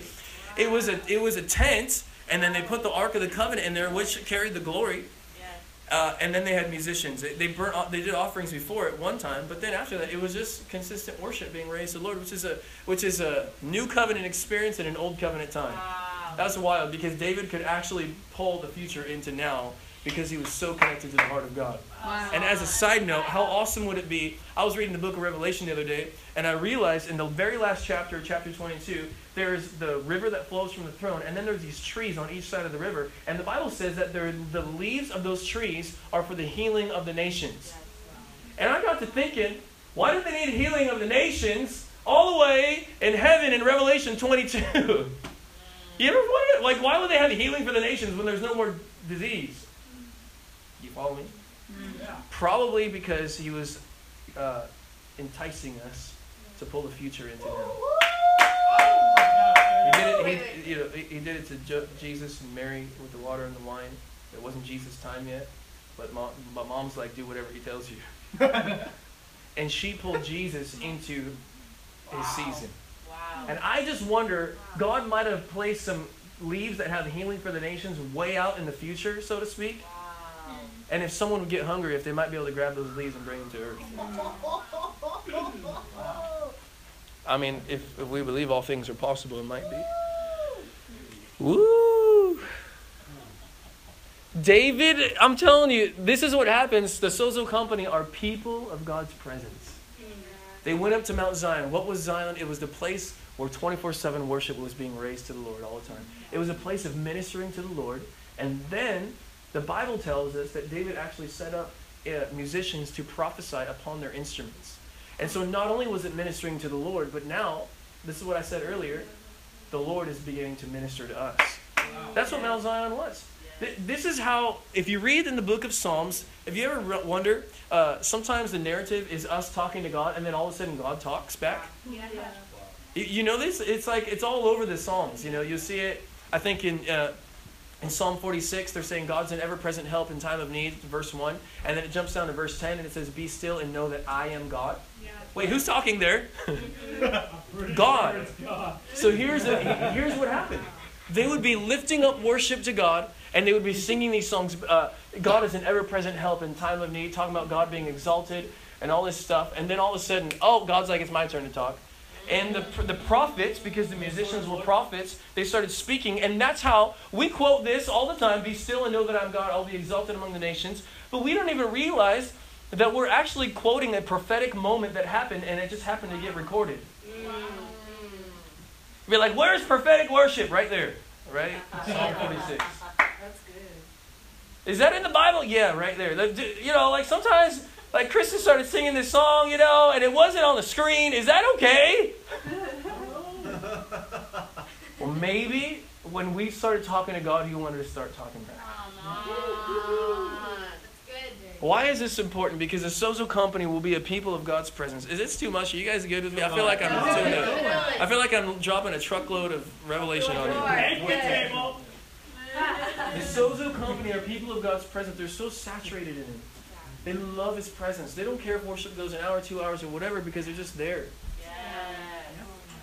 It was a it was a tent, and then they put the Ark of the Covenant in there, which carried the glory. Uh, and then they had musicians. They, they burnt. They did offerings before at one time, but then after that, it was just consistent worship being raised to the Lord, which is a which is a new covenant experience in an old covenant time. Wow. That's wild because David could actually pull the future into now because he was so connected to the heart of God. And as a side note, how awesome would it be? I was reading the book of Revelation the other day, and I realized in the very last chapter, chapter 22, there's the river that flows from the throne, and then there's these trees on each side of the river. And the Bible says that the leaves of those trees are for the healing of the nations. And I got to thinking, why do they need healing of the nations all the way in heaven in Revelation 22. you ever wonder, like, why would they have healing for the nations when there's no more disease? You follow me? Probably because he was uh, enticing us to pull the future into him. He did it. He, you know, he, he did it to jo- Jesus and Mary with the water and the wine. It wasn't Jesus' time yet, but mom, my mom's like, do whatever he tells you. and she pulled Jesus into his season. Wow. And I just wonder, God might have placed some leaves that have healing for the nations way out in the future, so to speak. Wow. And if someone would get hungry, if they might be able to grab those leaves and bring them to earth. I mean, if, if we believe all things are possible, it might be. Woo! David, I'm telling you, this is what happens. The Sozo Company are people of God's presence. They went up to Mount Zion. What was Zion? It was the place where 24 7 worship was being raised to the Lord all the time. It was a place of ministering to the Lord. And then the Bible tells us that David actually set up uh, musicians to prophesy upon their instruments. And so not only was it ministering to the Lord, but now, this is what I said earlier, the Lord is beginning to minister to us. That's what Mount Zion was. This is how, if you read in the book of Psalms, if you ever wonder, uh, sometimes the narrative is us talking to God, and then all of a sudden God talks back. Yeah. You- You know this? It's like it's all over the Psalms. You know, you see it. I think in uh, in Psalm 46, they're saying God's an ever-present help in time of need. Verse one, and then it jumps down to verse 10, and it says, "Be still and know that I am God." Wait, who's talking there? God. So here's the, here's what happened. They would be lifting up worship to God, and they would be singing these songs. Uh, God is an ever-present help in time of need, talking about God being exalted and all this stuff. And then all of a sudden, oh, God's like, it's my turn to talk. And the, the prophets, because the musicians were prophets, they started speaking. And that's how we quote this all the time Be still and know that I'm God, I'll be exalted among the nations. But we don't even realize that we're actually quoting a prophetic moment that happened, and it just happened to get recorded. Mm. Be like, where's prophetic worship? Right there. Right? Psalm 46. That's good. Is that in the Bible? Yeah, right there. You know, like sometimes, like Kristen started singing this song, you know, and it wasn't on the screen. Is that okay? well, maybe when we started talking to God, He wanted to start talking back. Why is this important? Because the Sozo Company will be a people of God's presence. Is this too much? Are you guys good with me? I feel like I'm doing a, I feel like I'm dropping a truckload of revelation on you. The Sozo Company are people of God's presence. They're so saturated in Him. They love His presence. They don't care if worship goes an hour, two hours, or whatever because they're just there.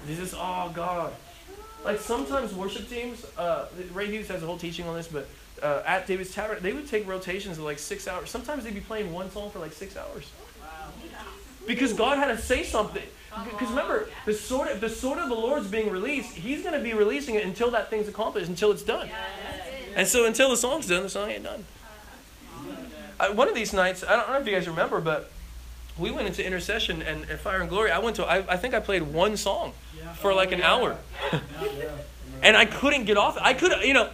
They're just, oh, God. Like sometimes worship teams, uh, Ray Hughes has a whole teaching on this, but uh, at David's Tavern, they would take rotations of like six hours. Sometimes they'd be playing one song for like six hours. Because God had to say something. Because remember, the sword, the sword of the Lord's being released. He's going to be releasing it until that thing's accomplished, until it's done. And so until the song's done, the song ain't done. Uh, one of these nights, I don't know if you guys remember, but we went into intercession and, and fire and glory. I went to, I, I think I played one song for like an hour. and I couldn't get off. I could, you know,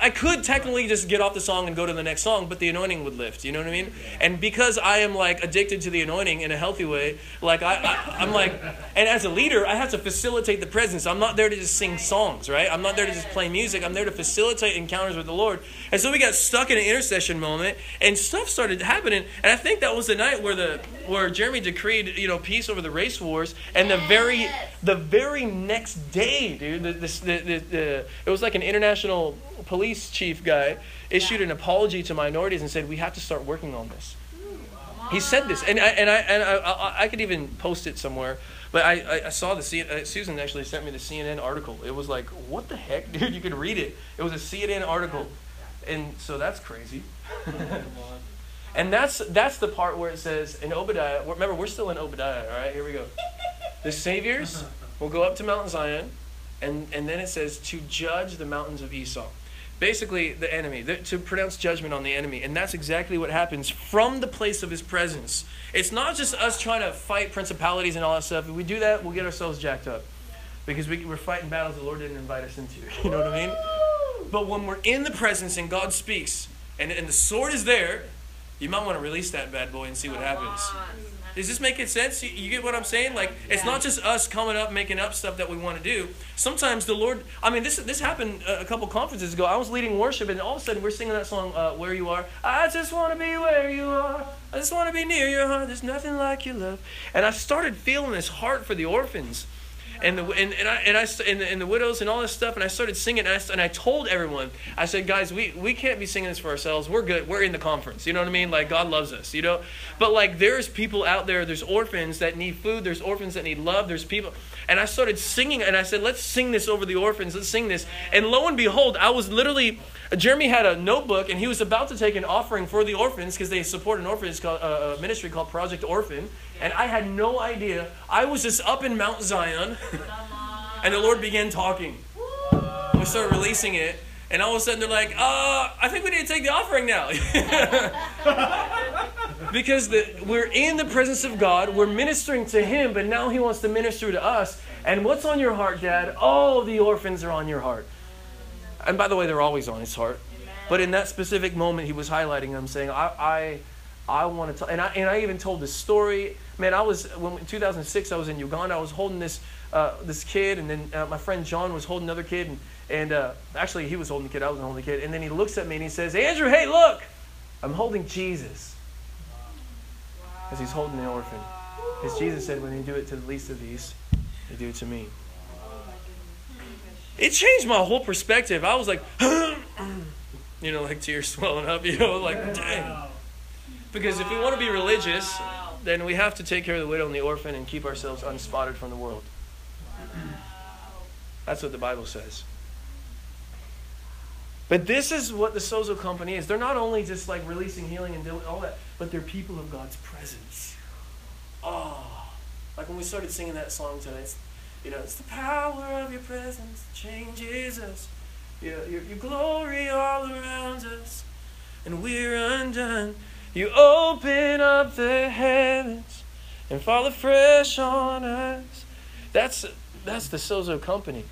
I could technically just get off the song and go to the next song, but the anointing would lift. You know what I mean? And because I am like addicted to the anointing in a healthy way, like I, I I'm like, and as a leader, I have to facilitate the presence. I'm not there to just sing songs, right? I'm not there to just play music. I'm there to facilitate encounters with the Lord. And so we got stuck in an intercession moment, and stuff started happening. And I think that was the night where the where Jeremy decreed, you know, peace over the race wars. And the very the very next day, dude, the, the, the, the, the it was like an international police chief guy issued an apology to minorities and said we have to start working on this. He said this, and I and I and I, I, I could even post it somewhere. But I, I- I saw the C, uh, Susan actually sent me the CNN article. It was like, what the heck, dude? You could read it. It was a CNN article, and so that's crazy. and that's that's the part where it says in Obadiah. Remember, we're still in Obadiah. All right, here we go. The saviors will go up to Mount Zion, and and then it says to judge the mountains of Esau. Basically, the enemy, the, to pronounce judgment on the enemy. And that's exactly what happens from the place of his presence. It's not just us trying to fight principalities and all that stuff. If we do that, we'll get ourselves jacked up. Because we, we're fighting battles the Lord didn't invite us into. You know what I mean? But when we're in the presence and God speaks, and, and the sword is there, you might want to release that bad boy and see what happens. Does this make it sense? You, you get what I'm saying? Like, it's not just us coming up making up stuff that we want to do. Sometimes the Lord. I mean, this this happened a couple conferences ago. I was leading worship, and all of a sudden we're singing that song, uh, "Where You Are." I just want to be where you are. I just want to be near your heart. There's nothing like your love. And I started feeling this heart for the orphans and the and, and I and I and the, and the widows and all this stuff. And I started singing, and I, and I told everyone, I said, guys, we we can't be singing this for ourselves. We're good. We're in the conference. You know what I mean? Like God loves us. You know. But like there's people out there. There's orphans that need food. There's orphans that need love. There's people. And I started singing, and I said, let's sing this over the orphans. Let's sing this. And lo and behold, I was literally. Jeremy had a notebook, and he was about to take an offering for the orphans because they support an orphanage called, uh, a ministry called Project Orphan and I had no idea. I was just up in Mount Zion, and the Lord began talking. We started releasing it, and all of a sudden they're like, uh, I think we need to take the offering now. because the, we're in the presence of God, we're ministering to Him, but now He wants to minister to us. And what's on your heart, Dad? Oh, the orphans are on your heart. And by the way, they're always on His heart. But in that specific moment, He was highlighting them, saying, I, I I want to tell, and I, and I even told this story. Man, I was, when, in 2006, I was in Uganda. I was holding this, uh, this kid, and then uh, my friend John was holding another kid. And, and uh, actually, he was holding the kid, I was holding the kid. And then he looks at me and he says, Andrew, hey, look, I'm holding Jesus. Because he's holding the orphan. Because Jesus said, when you do it to the least of these, you do it to me. It changed my whole perspective. I was like, you know, like tears swelling up, you know, like, dang. Because if we want to be religious, then we have to take care of the widow and the orphan and keep ourselves unspotted from the world. That's what the Bible says. But this is what the Sozo Company is. They're not only just like releasing healing and doing all that, but they're people of God's presence. Oh, like when we started singing that song tonight, you know, it's the power of your presence that changes us. You know, your, your glory all around us, and we're undone. You open up the heavens and fall afresh on us. That's, that's the Sozo Company.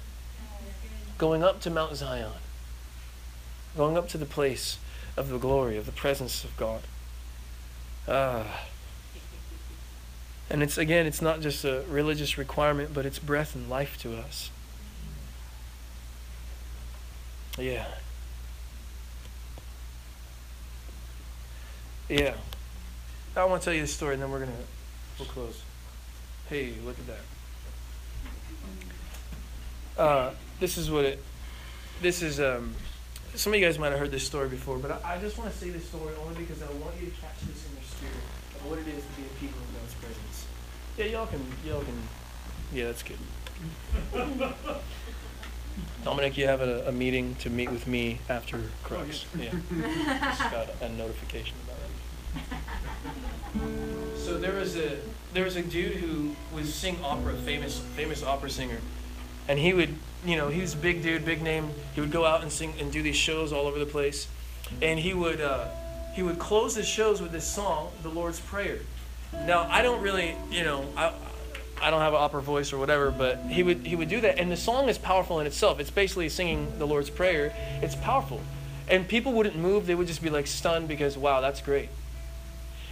Going up to Mount Zion. Going up to the place of the glory, of the presence of God. Ah. And it's again, it's not just a religious requirement, but it's breath and life to us. Yeah. Yeah. I want to tell you the story, and then we're gonna we'll close. Hey, look at that. Uh, this is what it. This is um. Some of you guys might have heard this story before, but I, I just want to say this story only because I want you to catch this in your spirit of what it is to be a people. Yeah, y'all can. Y'all can. Yeah, that's good. Dominic, you have a, a, meeting to meet with me after Crux. Oh, yeah. Just got a notification about it. so there was a there was a dude who was sing opera, famous famous opera singer, and he would you know he was a big dude, big name. He would go out and sing and do these shows all over the place, and he would uh, he would close his shows with this song, the Lord's Prayer. Now I don't really you know I. I don't have an opera voice or whatever, but he would he would do that, and the song is powerful in itself. It's basically singing the Lord's Prayer. It's powerful, and people wouldn't move; they would just be like stunned because wow, that's great.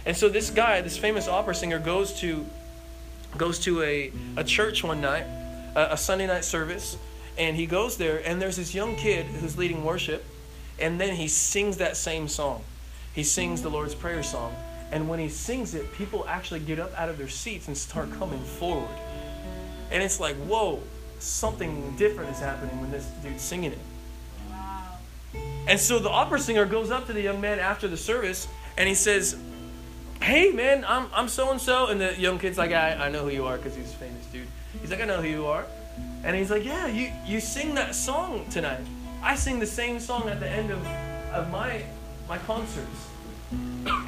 And so this guy, this famous opera singer, goes to goes to a, a church one night, a, a Sunday night service, and he goes there, and there's this young kid who's leading worship, and then he sings that same song. He sings the Lord's Prayer song. And when he sings it, people actually get up out of their seats and start coming forward. And it's like, whoa, something different is happening when this dude's singing it. And so the opera singer goes up to the young man after the service and he says, hey man, I'm I'm so and so, and the young kid's like, I, I know who you are because he's a famous dude. He's like, I know who you are, and he's like, yeah, you you sing that song tonight. I sing the same song at the end of of my my concerts,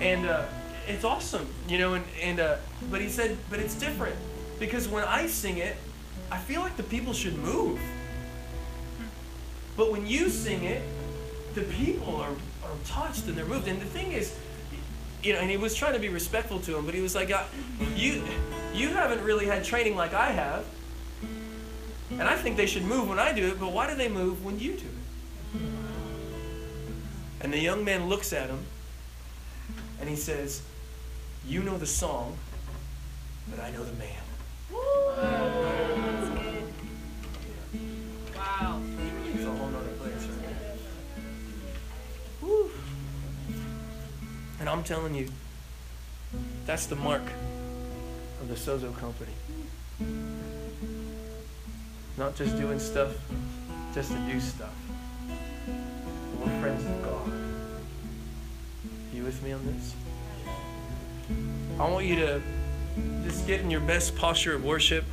and uh, it's awesome, you know. And and uh, but he said, but it's different because when I sing it, I feel like the people should move. But when you sing it, the people are, are touched and they're moved. And the thing is, you know, and he was trying to be respectful to him, but he was like, "You, you haven't really had training like I have, and I think they should move when I do it. But why do they move when you do it?" And the young man looks at him, And he says, You know the song, but I know the man. Wow. It's a whole nother place right. Woo. And I'm telling you, that's the mark of the Sozo Company. Not just doing stuff just to do stuff. But we're friends of God. you with me on this? I want you to just get in your best posture of worship.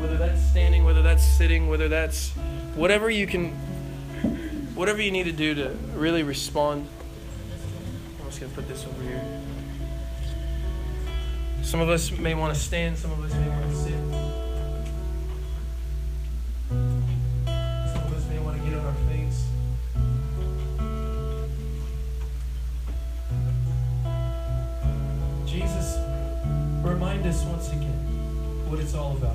whether that's standing, whether that's sitting, whether that's whatever you can, whatever you need to do to really respond. I'm just going to put this over here. Some of us may want to stand, some of us may want to sit. Jesus, remind us once again what it's all about.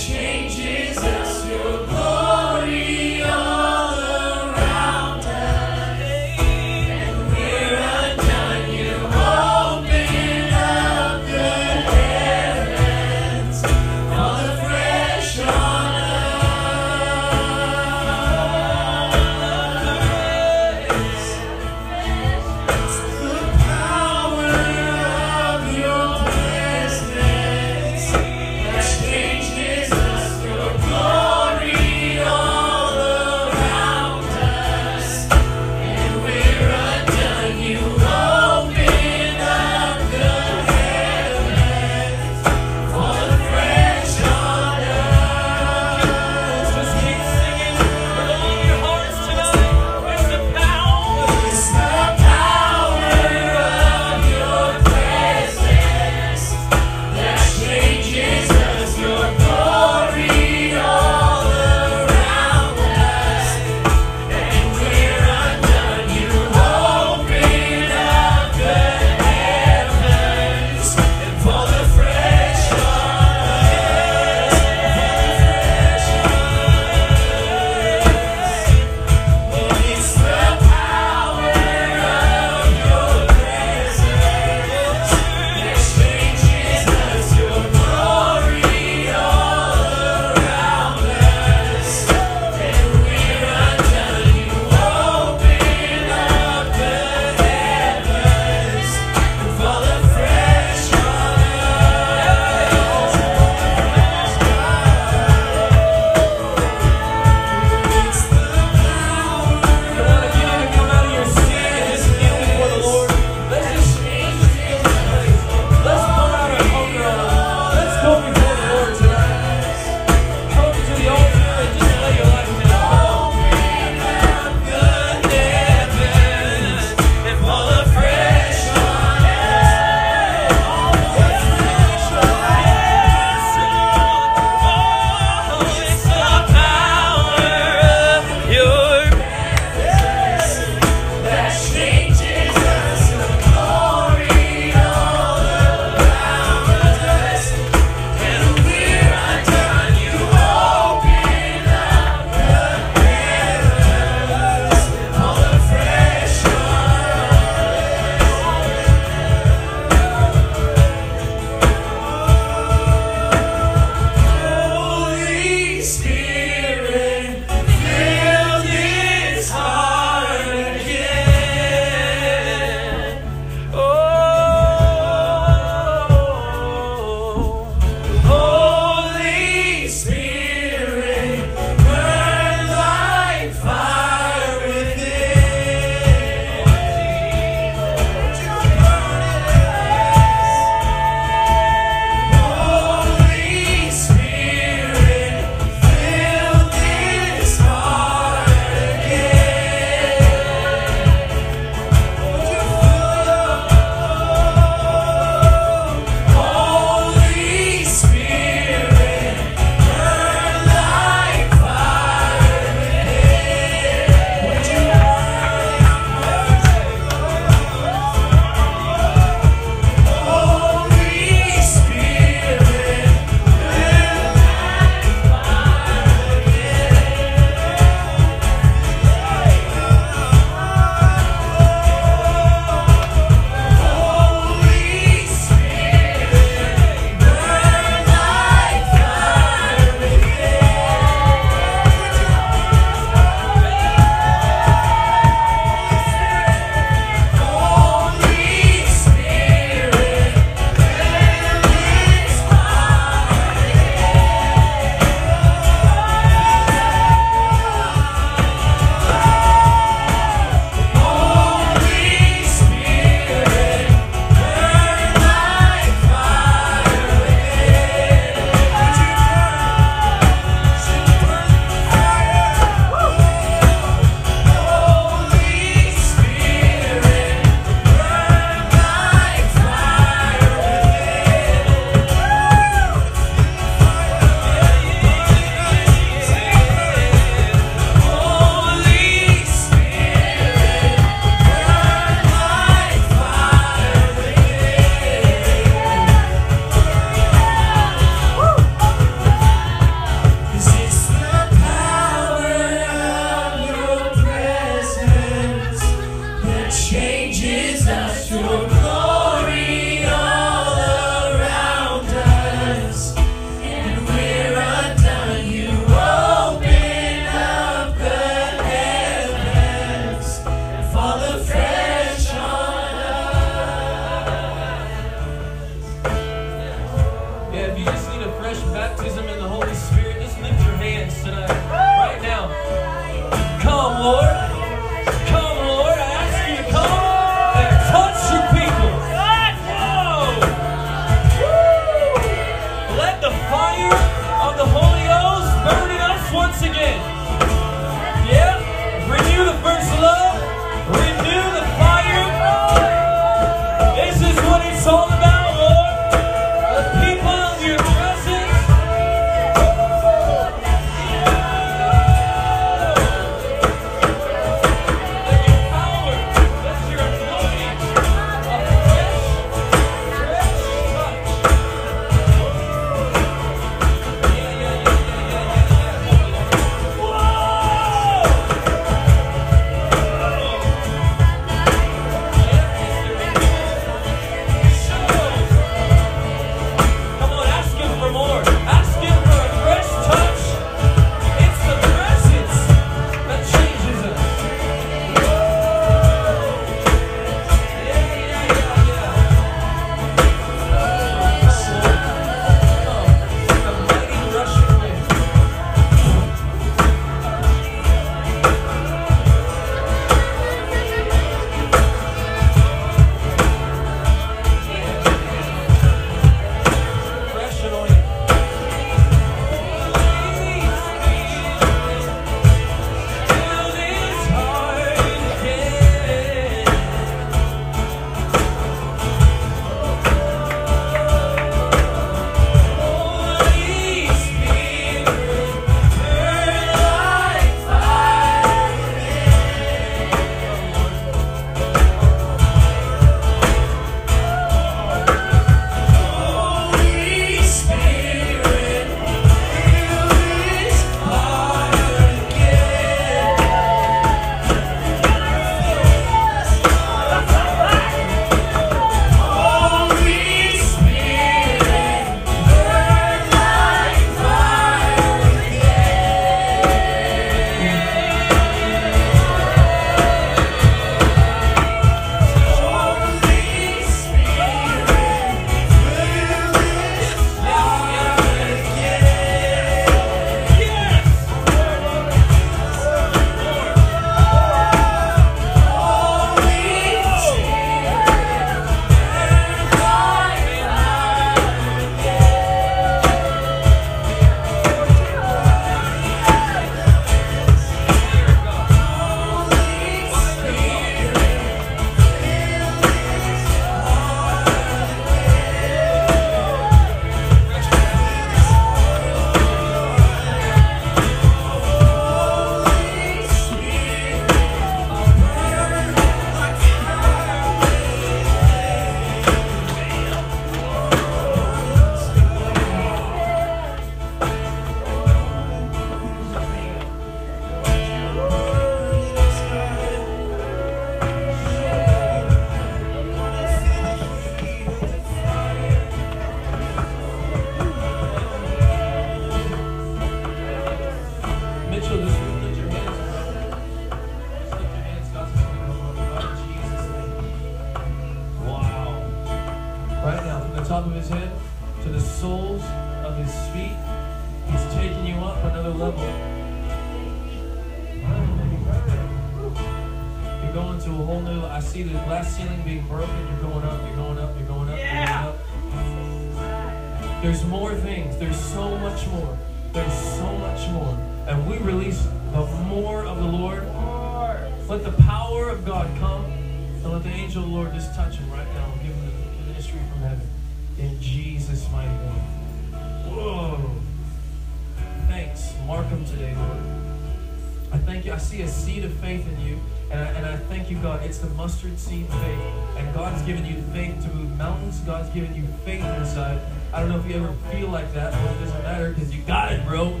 God's given you faith to move mountains. God's given you faith inside. I don't know if you ever feel like that, but it doesn't matter because you got it, bro.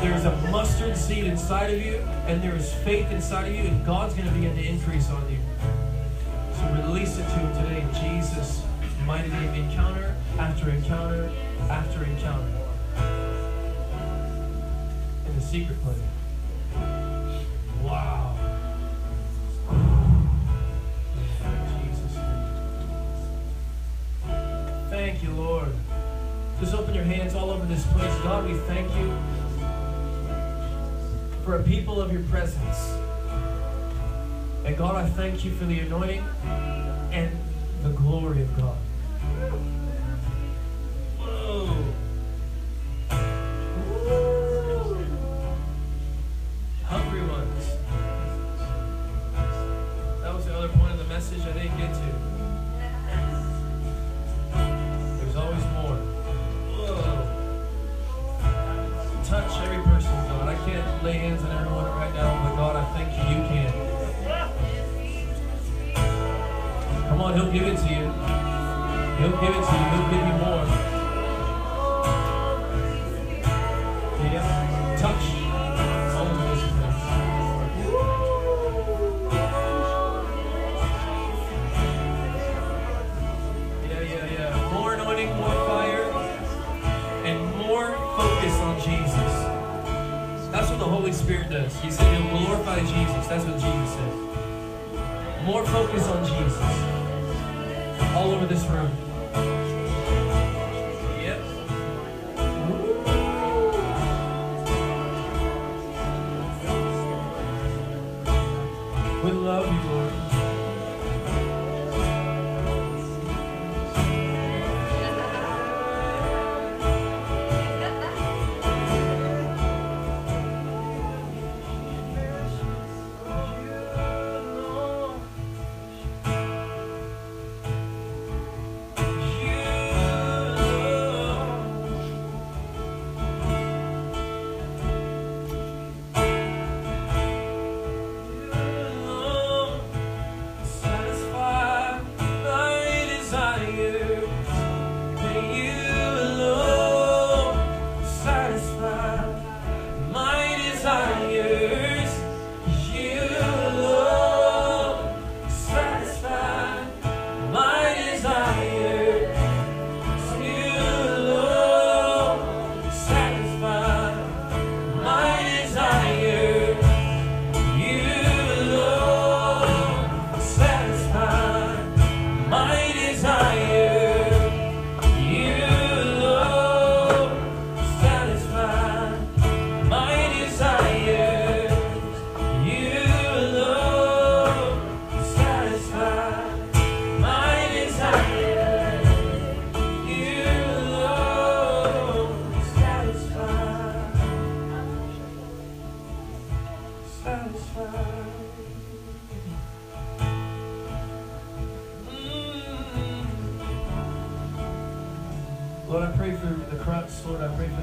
There's a mustard seed inside of you, and there is faith inside of you, and God's going to begin to increase on you. So release it to Him today Jesus' mighty name. Encounter after encounter after encounter. In the secret place. this place. God, we thank you for a people of your presence. And God, I thank you for the anointing and the glory of God. more focus on Jesus all over this room.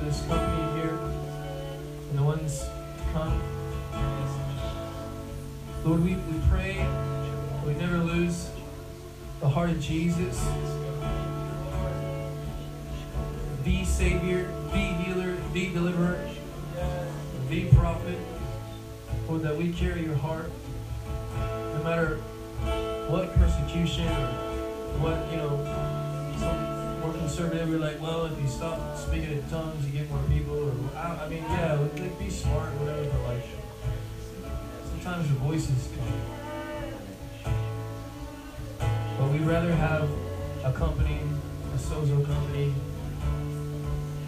this company. rather have a company, a sozo company,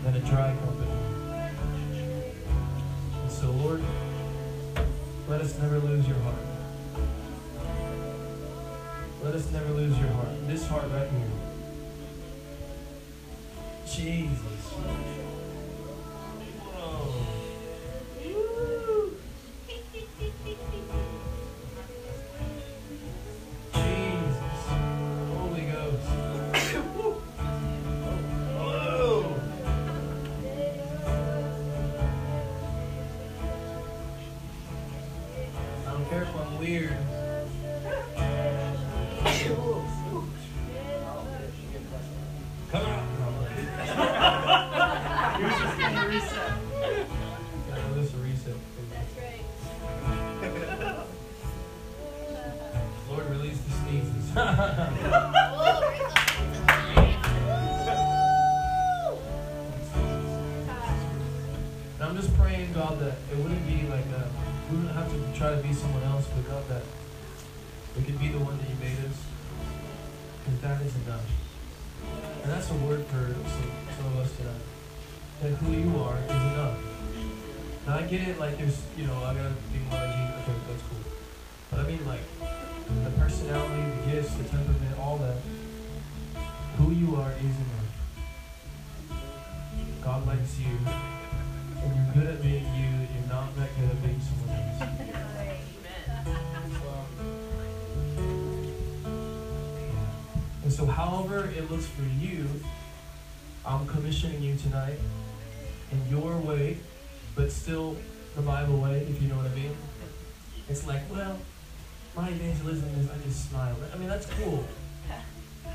than a dry company. And so, Lord, let us never lose your heart. Let us never lose your heart. This heart right here. Jesus. get it, like, there's, you know, I gotta be more like you, okay, that's cool. But I mean, like, the personality, the gifts, the temperament, all that, who you are is enough. God likes you, and you're good at being you, you're not that good at being someone else. And so, however it looks for you, I'm commissioning you tonight It's like, well, my evangelism is I just smile. I mean, that's cool.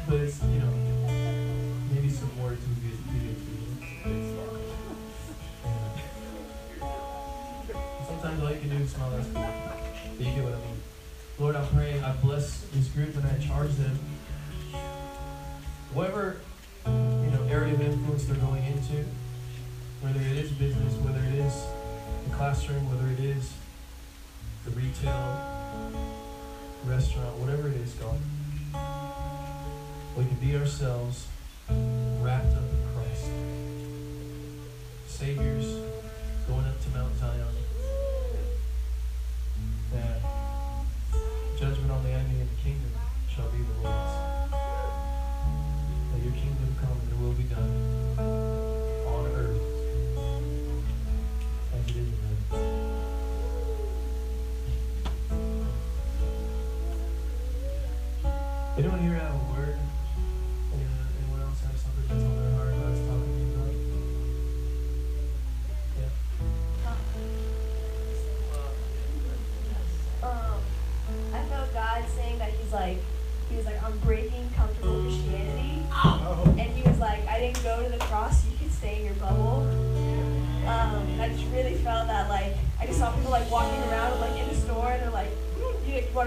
But it's, you know, maybe some more to video Sometimes all you can do is smile. That's cool. But you get what I mean. Lord, I pray I bless this group and I charge them. Whatever you know area of influence they're going into, whether it is business, whether it is the classroom, whether it is retail, restaurant, whatever it is, God. We can be ourselves wrapped up in Christ. Savior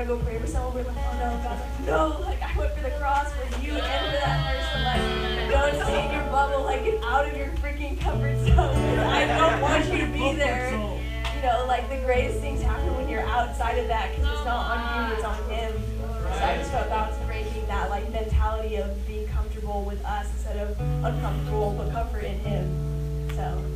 to go pray for someone. We're like, oh no. God's like, no, like I went for the cross for you and for that person. Like, don't take your bubble. Like, get out of your freaking comfort zone. I don't want you to be there. You know, like the greatest things happen when you're outside of that because it's not on you, it's on Him. So I just felt God was breaking that like mentality of being comfortable with us instead of uncomfortable, but comfort in Him. So.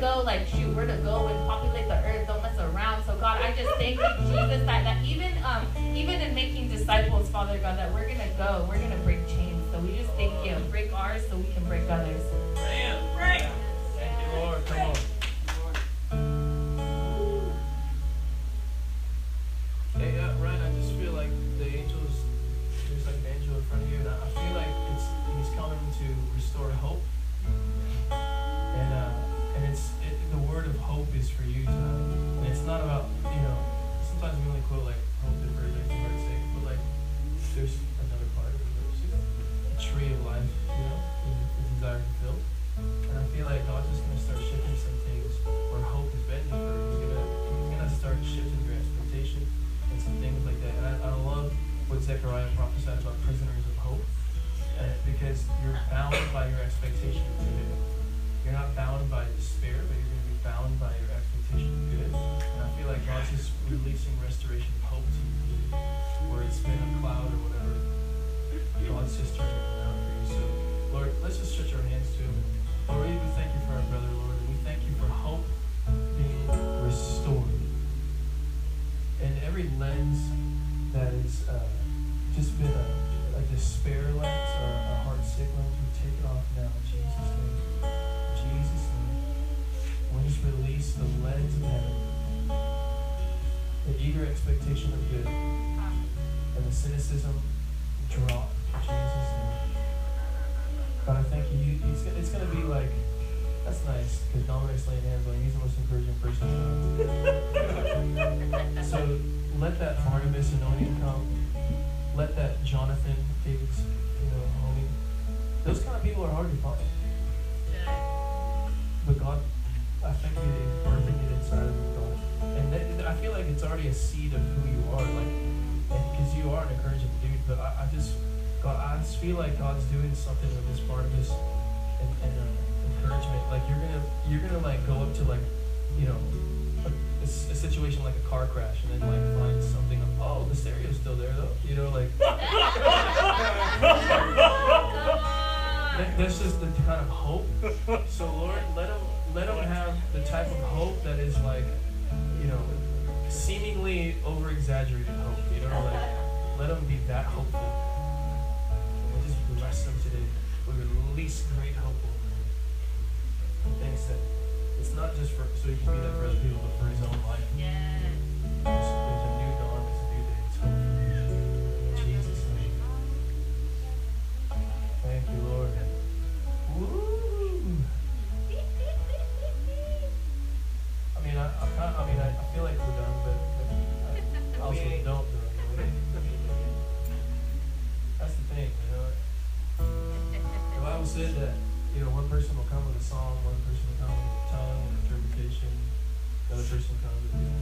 go, like, shoot, where to go and populate the earth. Don't mess around. So, God, I just thank you, Jesus, that, that even, um, even in making disciples, Father God, that we're going to go. We're going to break chains. So we just thank you. Break ours so we can break others. For you. So, Lord, let's just stretch our hands to Him. Lord, we thank you for our brother, Lord, and we thank you for hope being restored. And every lens that has uh, just been a, a despair lens or a heart sick lens, we take it off now in Jesus' name. Jesus' name. We just release the lens of heaven, the eager expectation of good, and the cynicism drop Jesus' name. God, I thank you. it's, it's going to be like, that's nice, because Dominic's laying hands on you. He's the most encouraging person. So let that Barnabas anointing come. Let that Jonathan, David's, you know, homie. Those kind of people are hard to find. But God, I thank you that birthing it inside of me, God. And that, I feel like it's already a seed of who you are, like, because you are an encouraging dude. But I, I just, God, I just feel like God's doing something with this Barnabas and, and uh, encouragement. Like you're gonna, you're gonna like go up to like, you know, a situation like a car crash, and then like find something. Of, oh, the stereo's still there though. You know, like that's just the kind of hope. So Lord, let them, let them have the type of hope that is like, you know, seemingly over exaggerated hope. You know, like let them be that hopeful. And we just bless them today. We release great hope over them. And things that it's not just for so he can be that for other people, but for his own life. There's, there's a new dawn, there's a new day. It's hope. In Jesus' name. Thank you, Lord. Woo! I mean, I, I, I mean, I, I feel like said that, you know, one person will come with a song, one person will come with a tongue and interpretation, the other person comes with you know,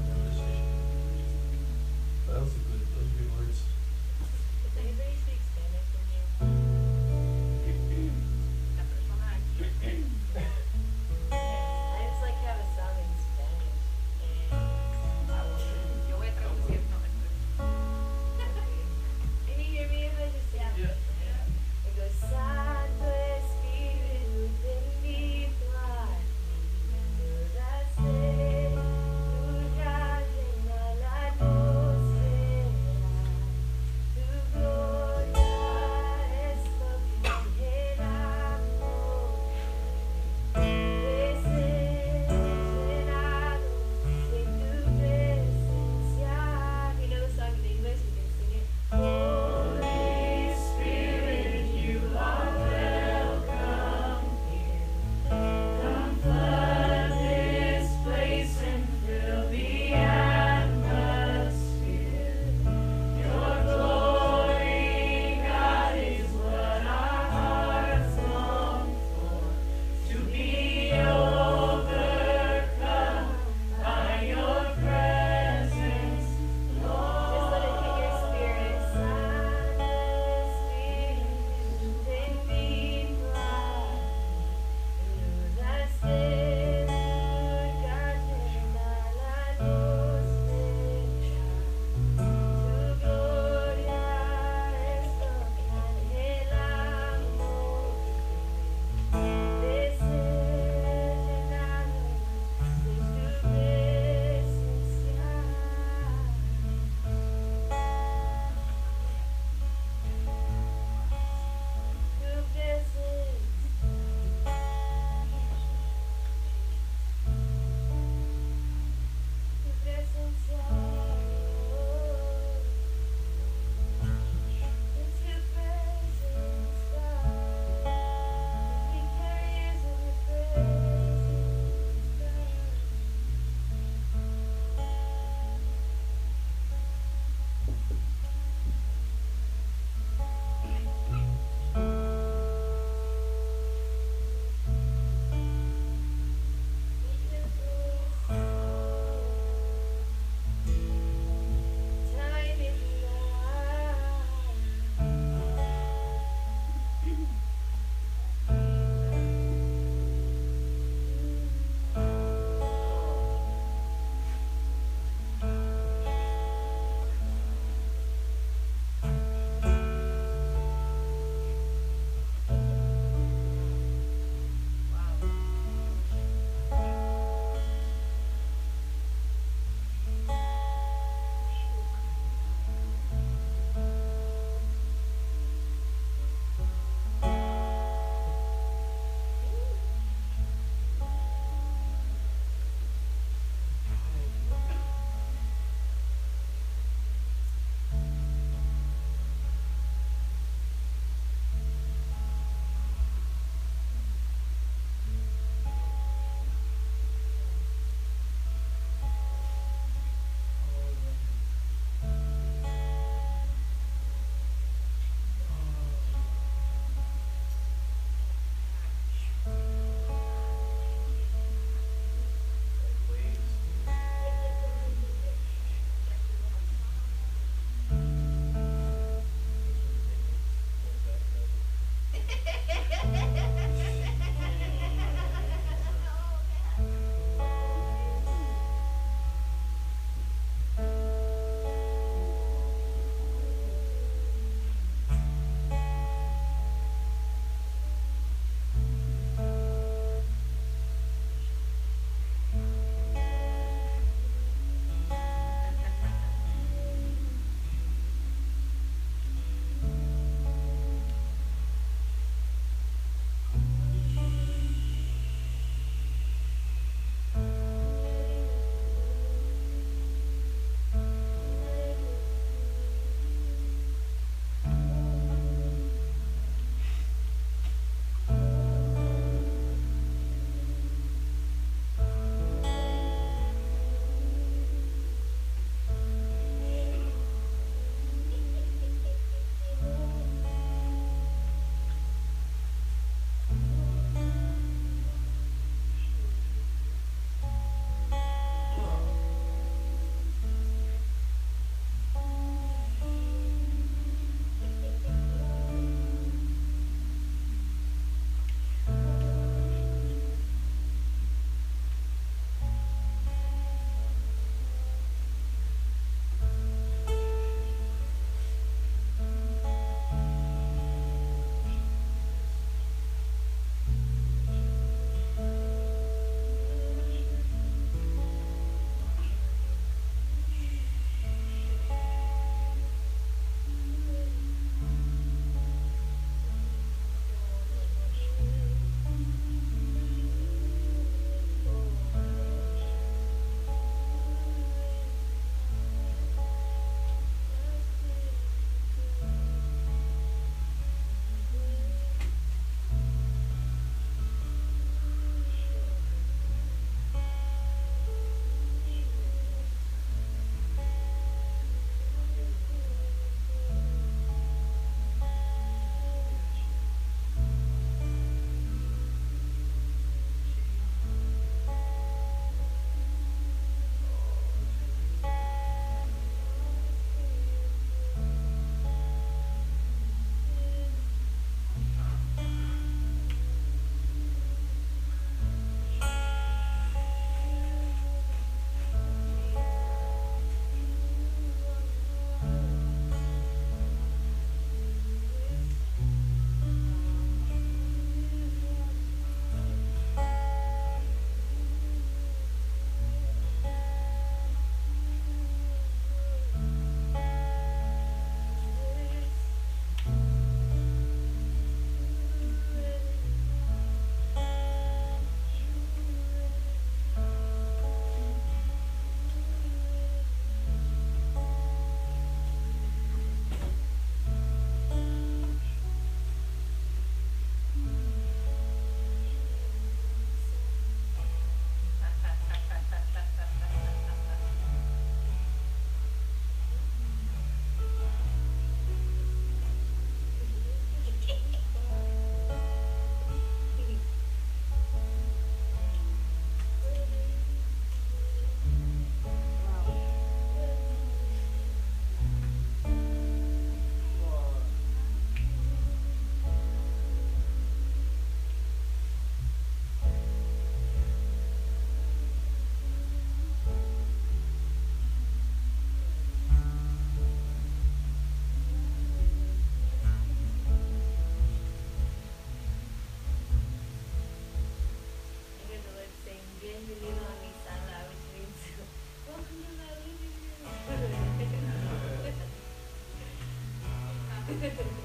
que terminar.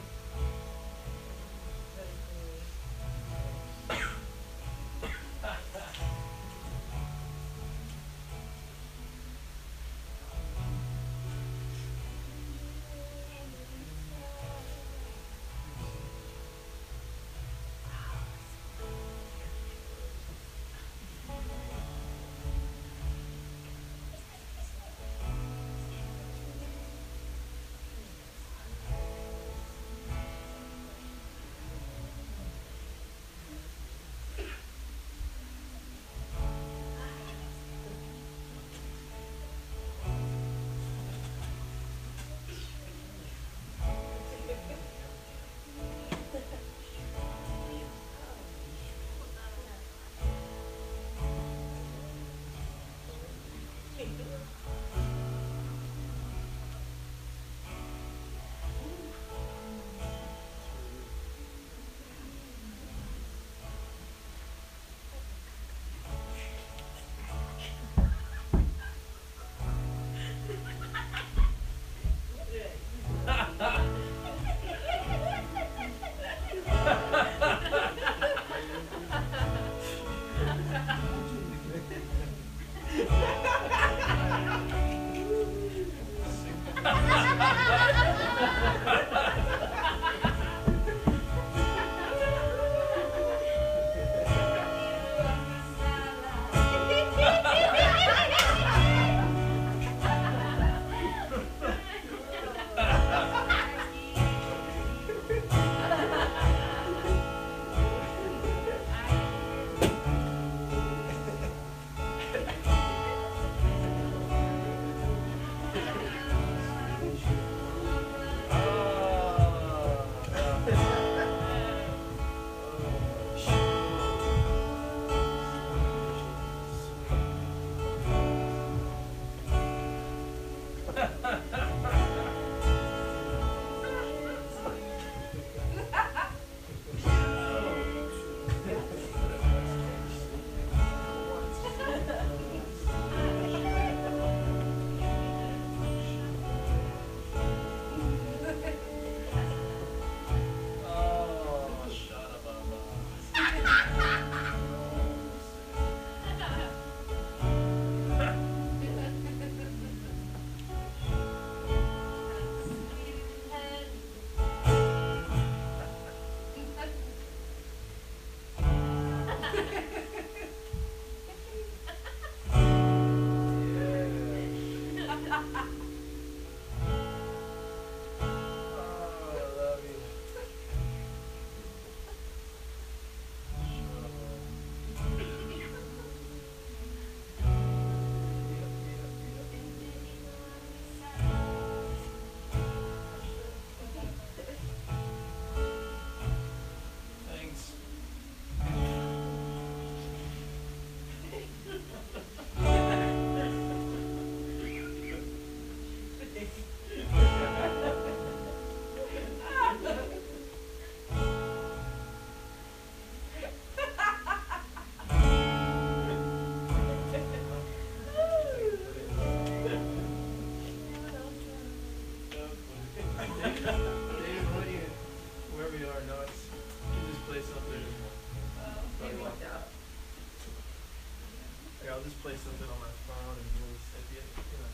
Play something on my phone and we'll just, if you, you know,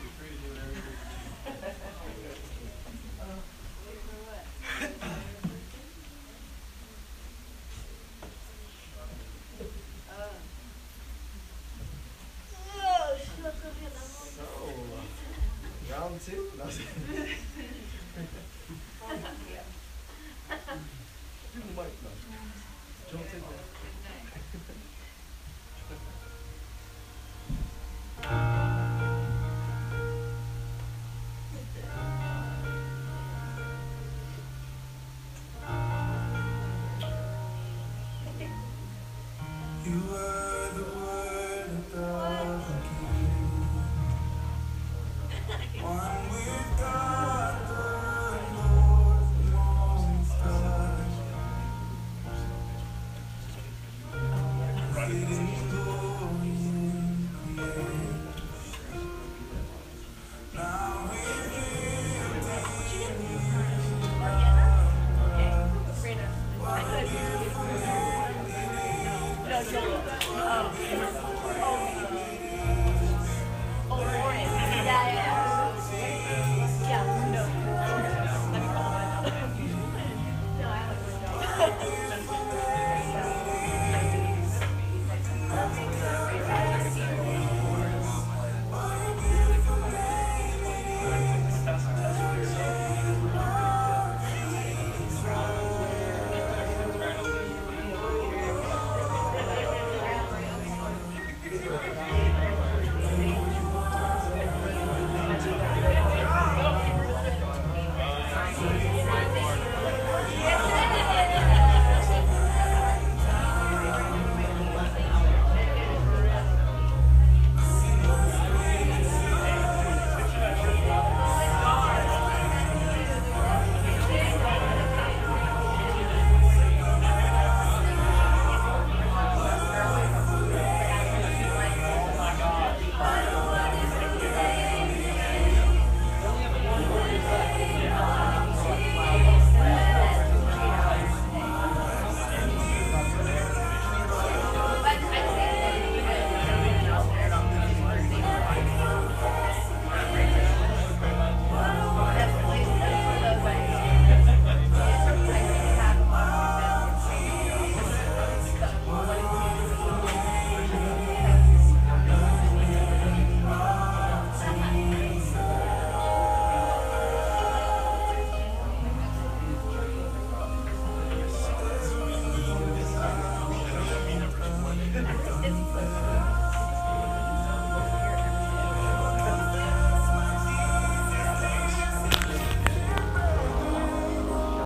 you're free to do whatever you So, round two? No, Give me the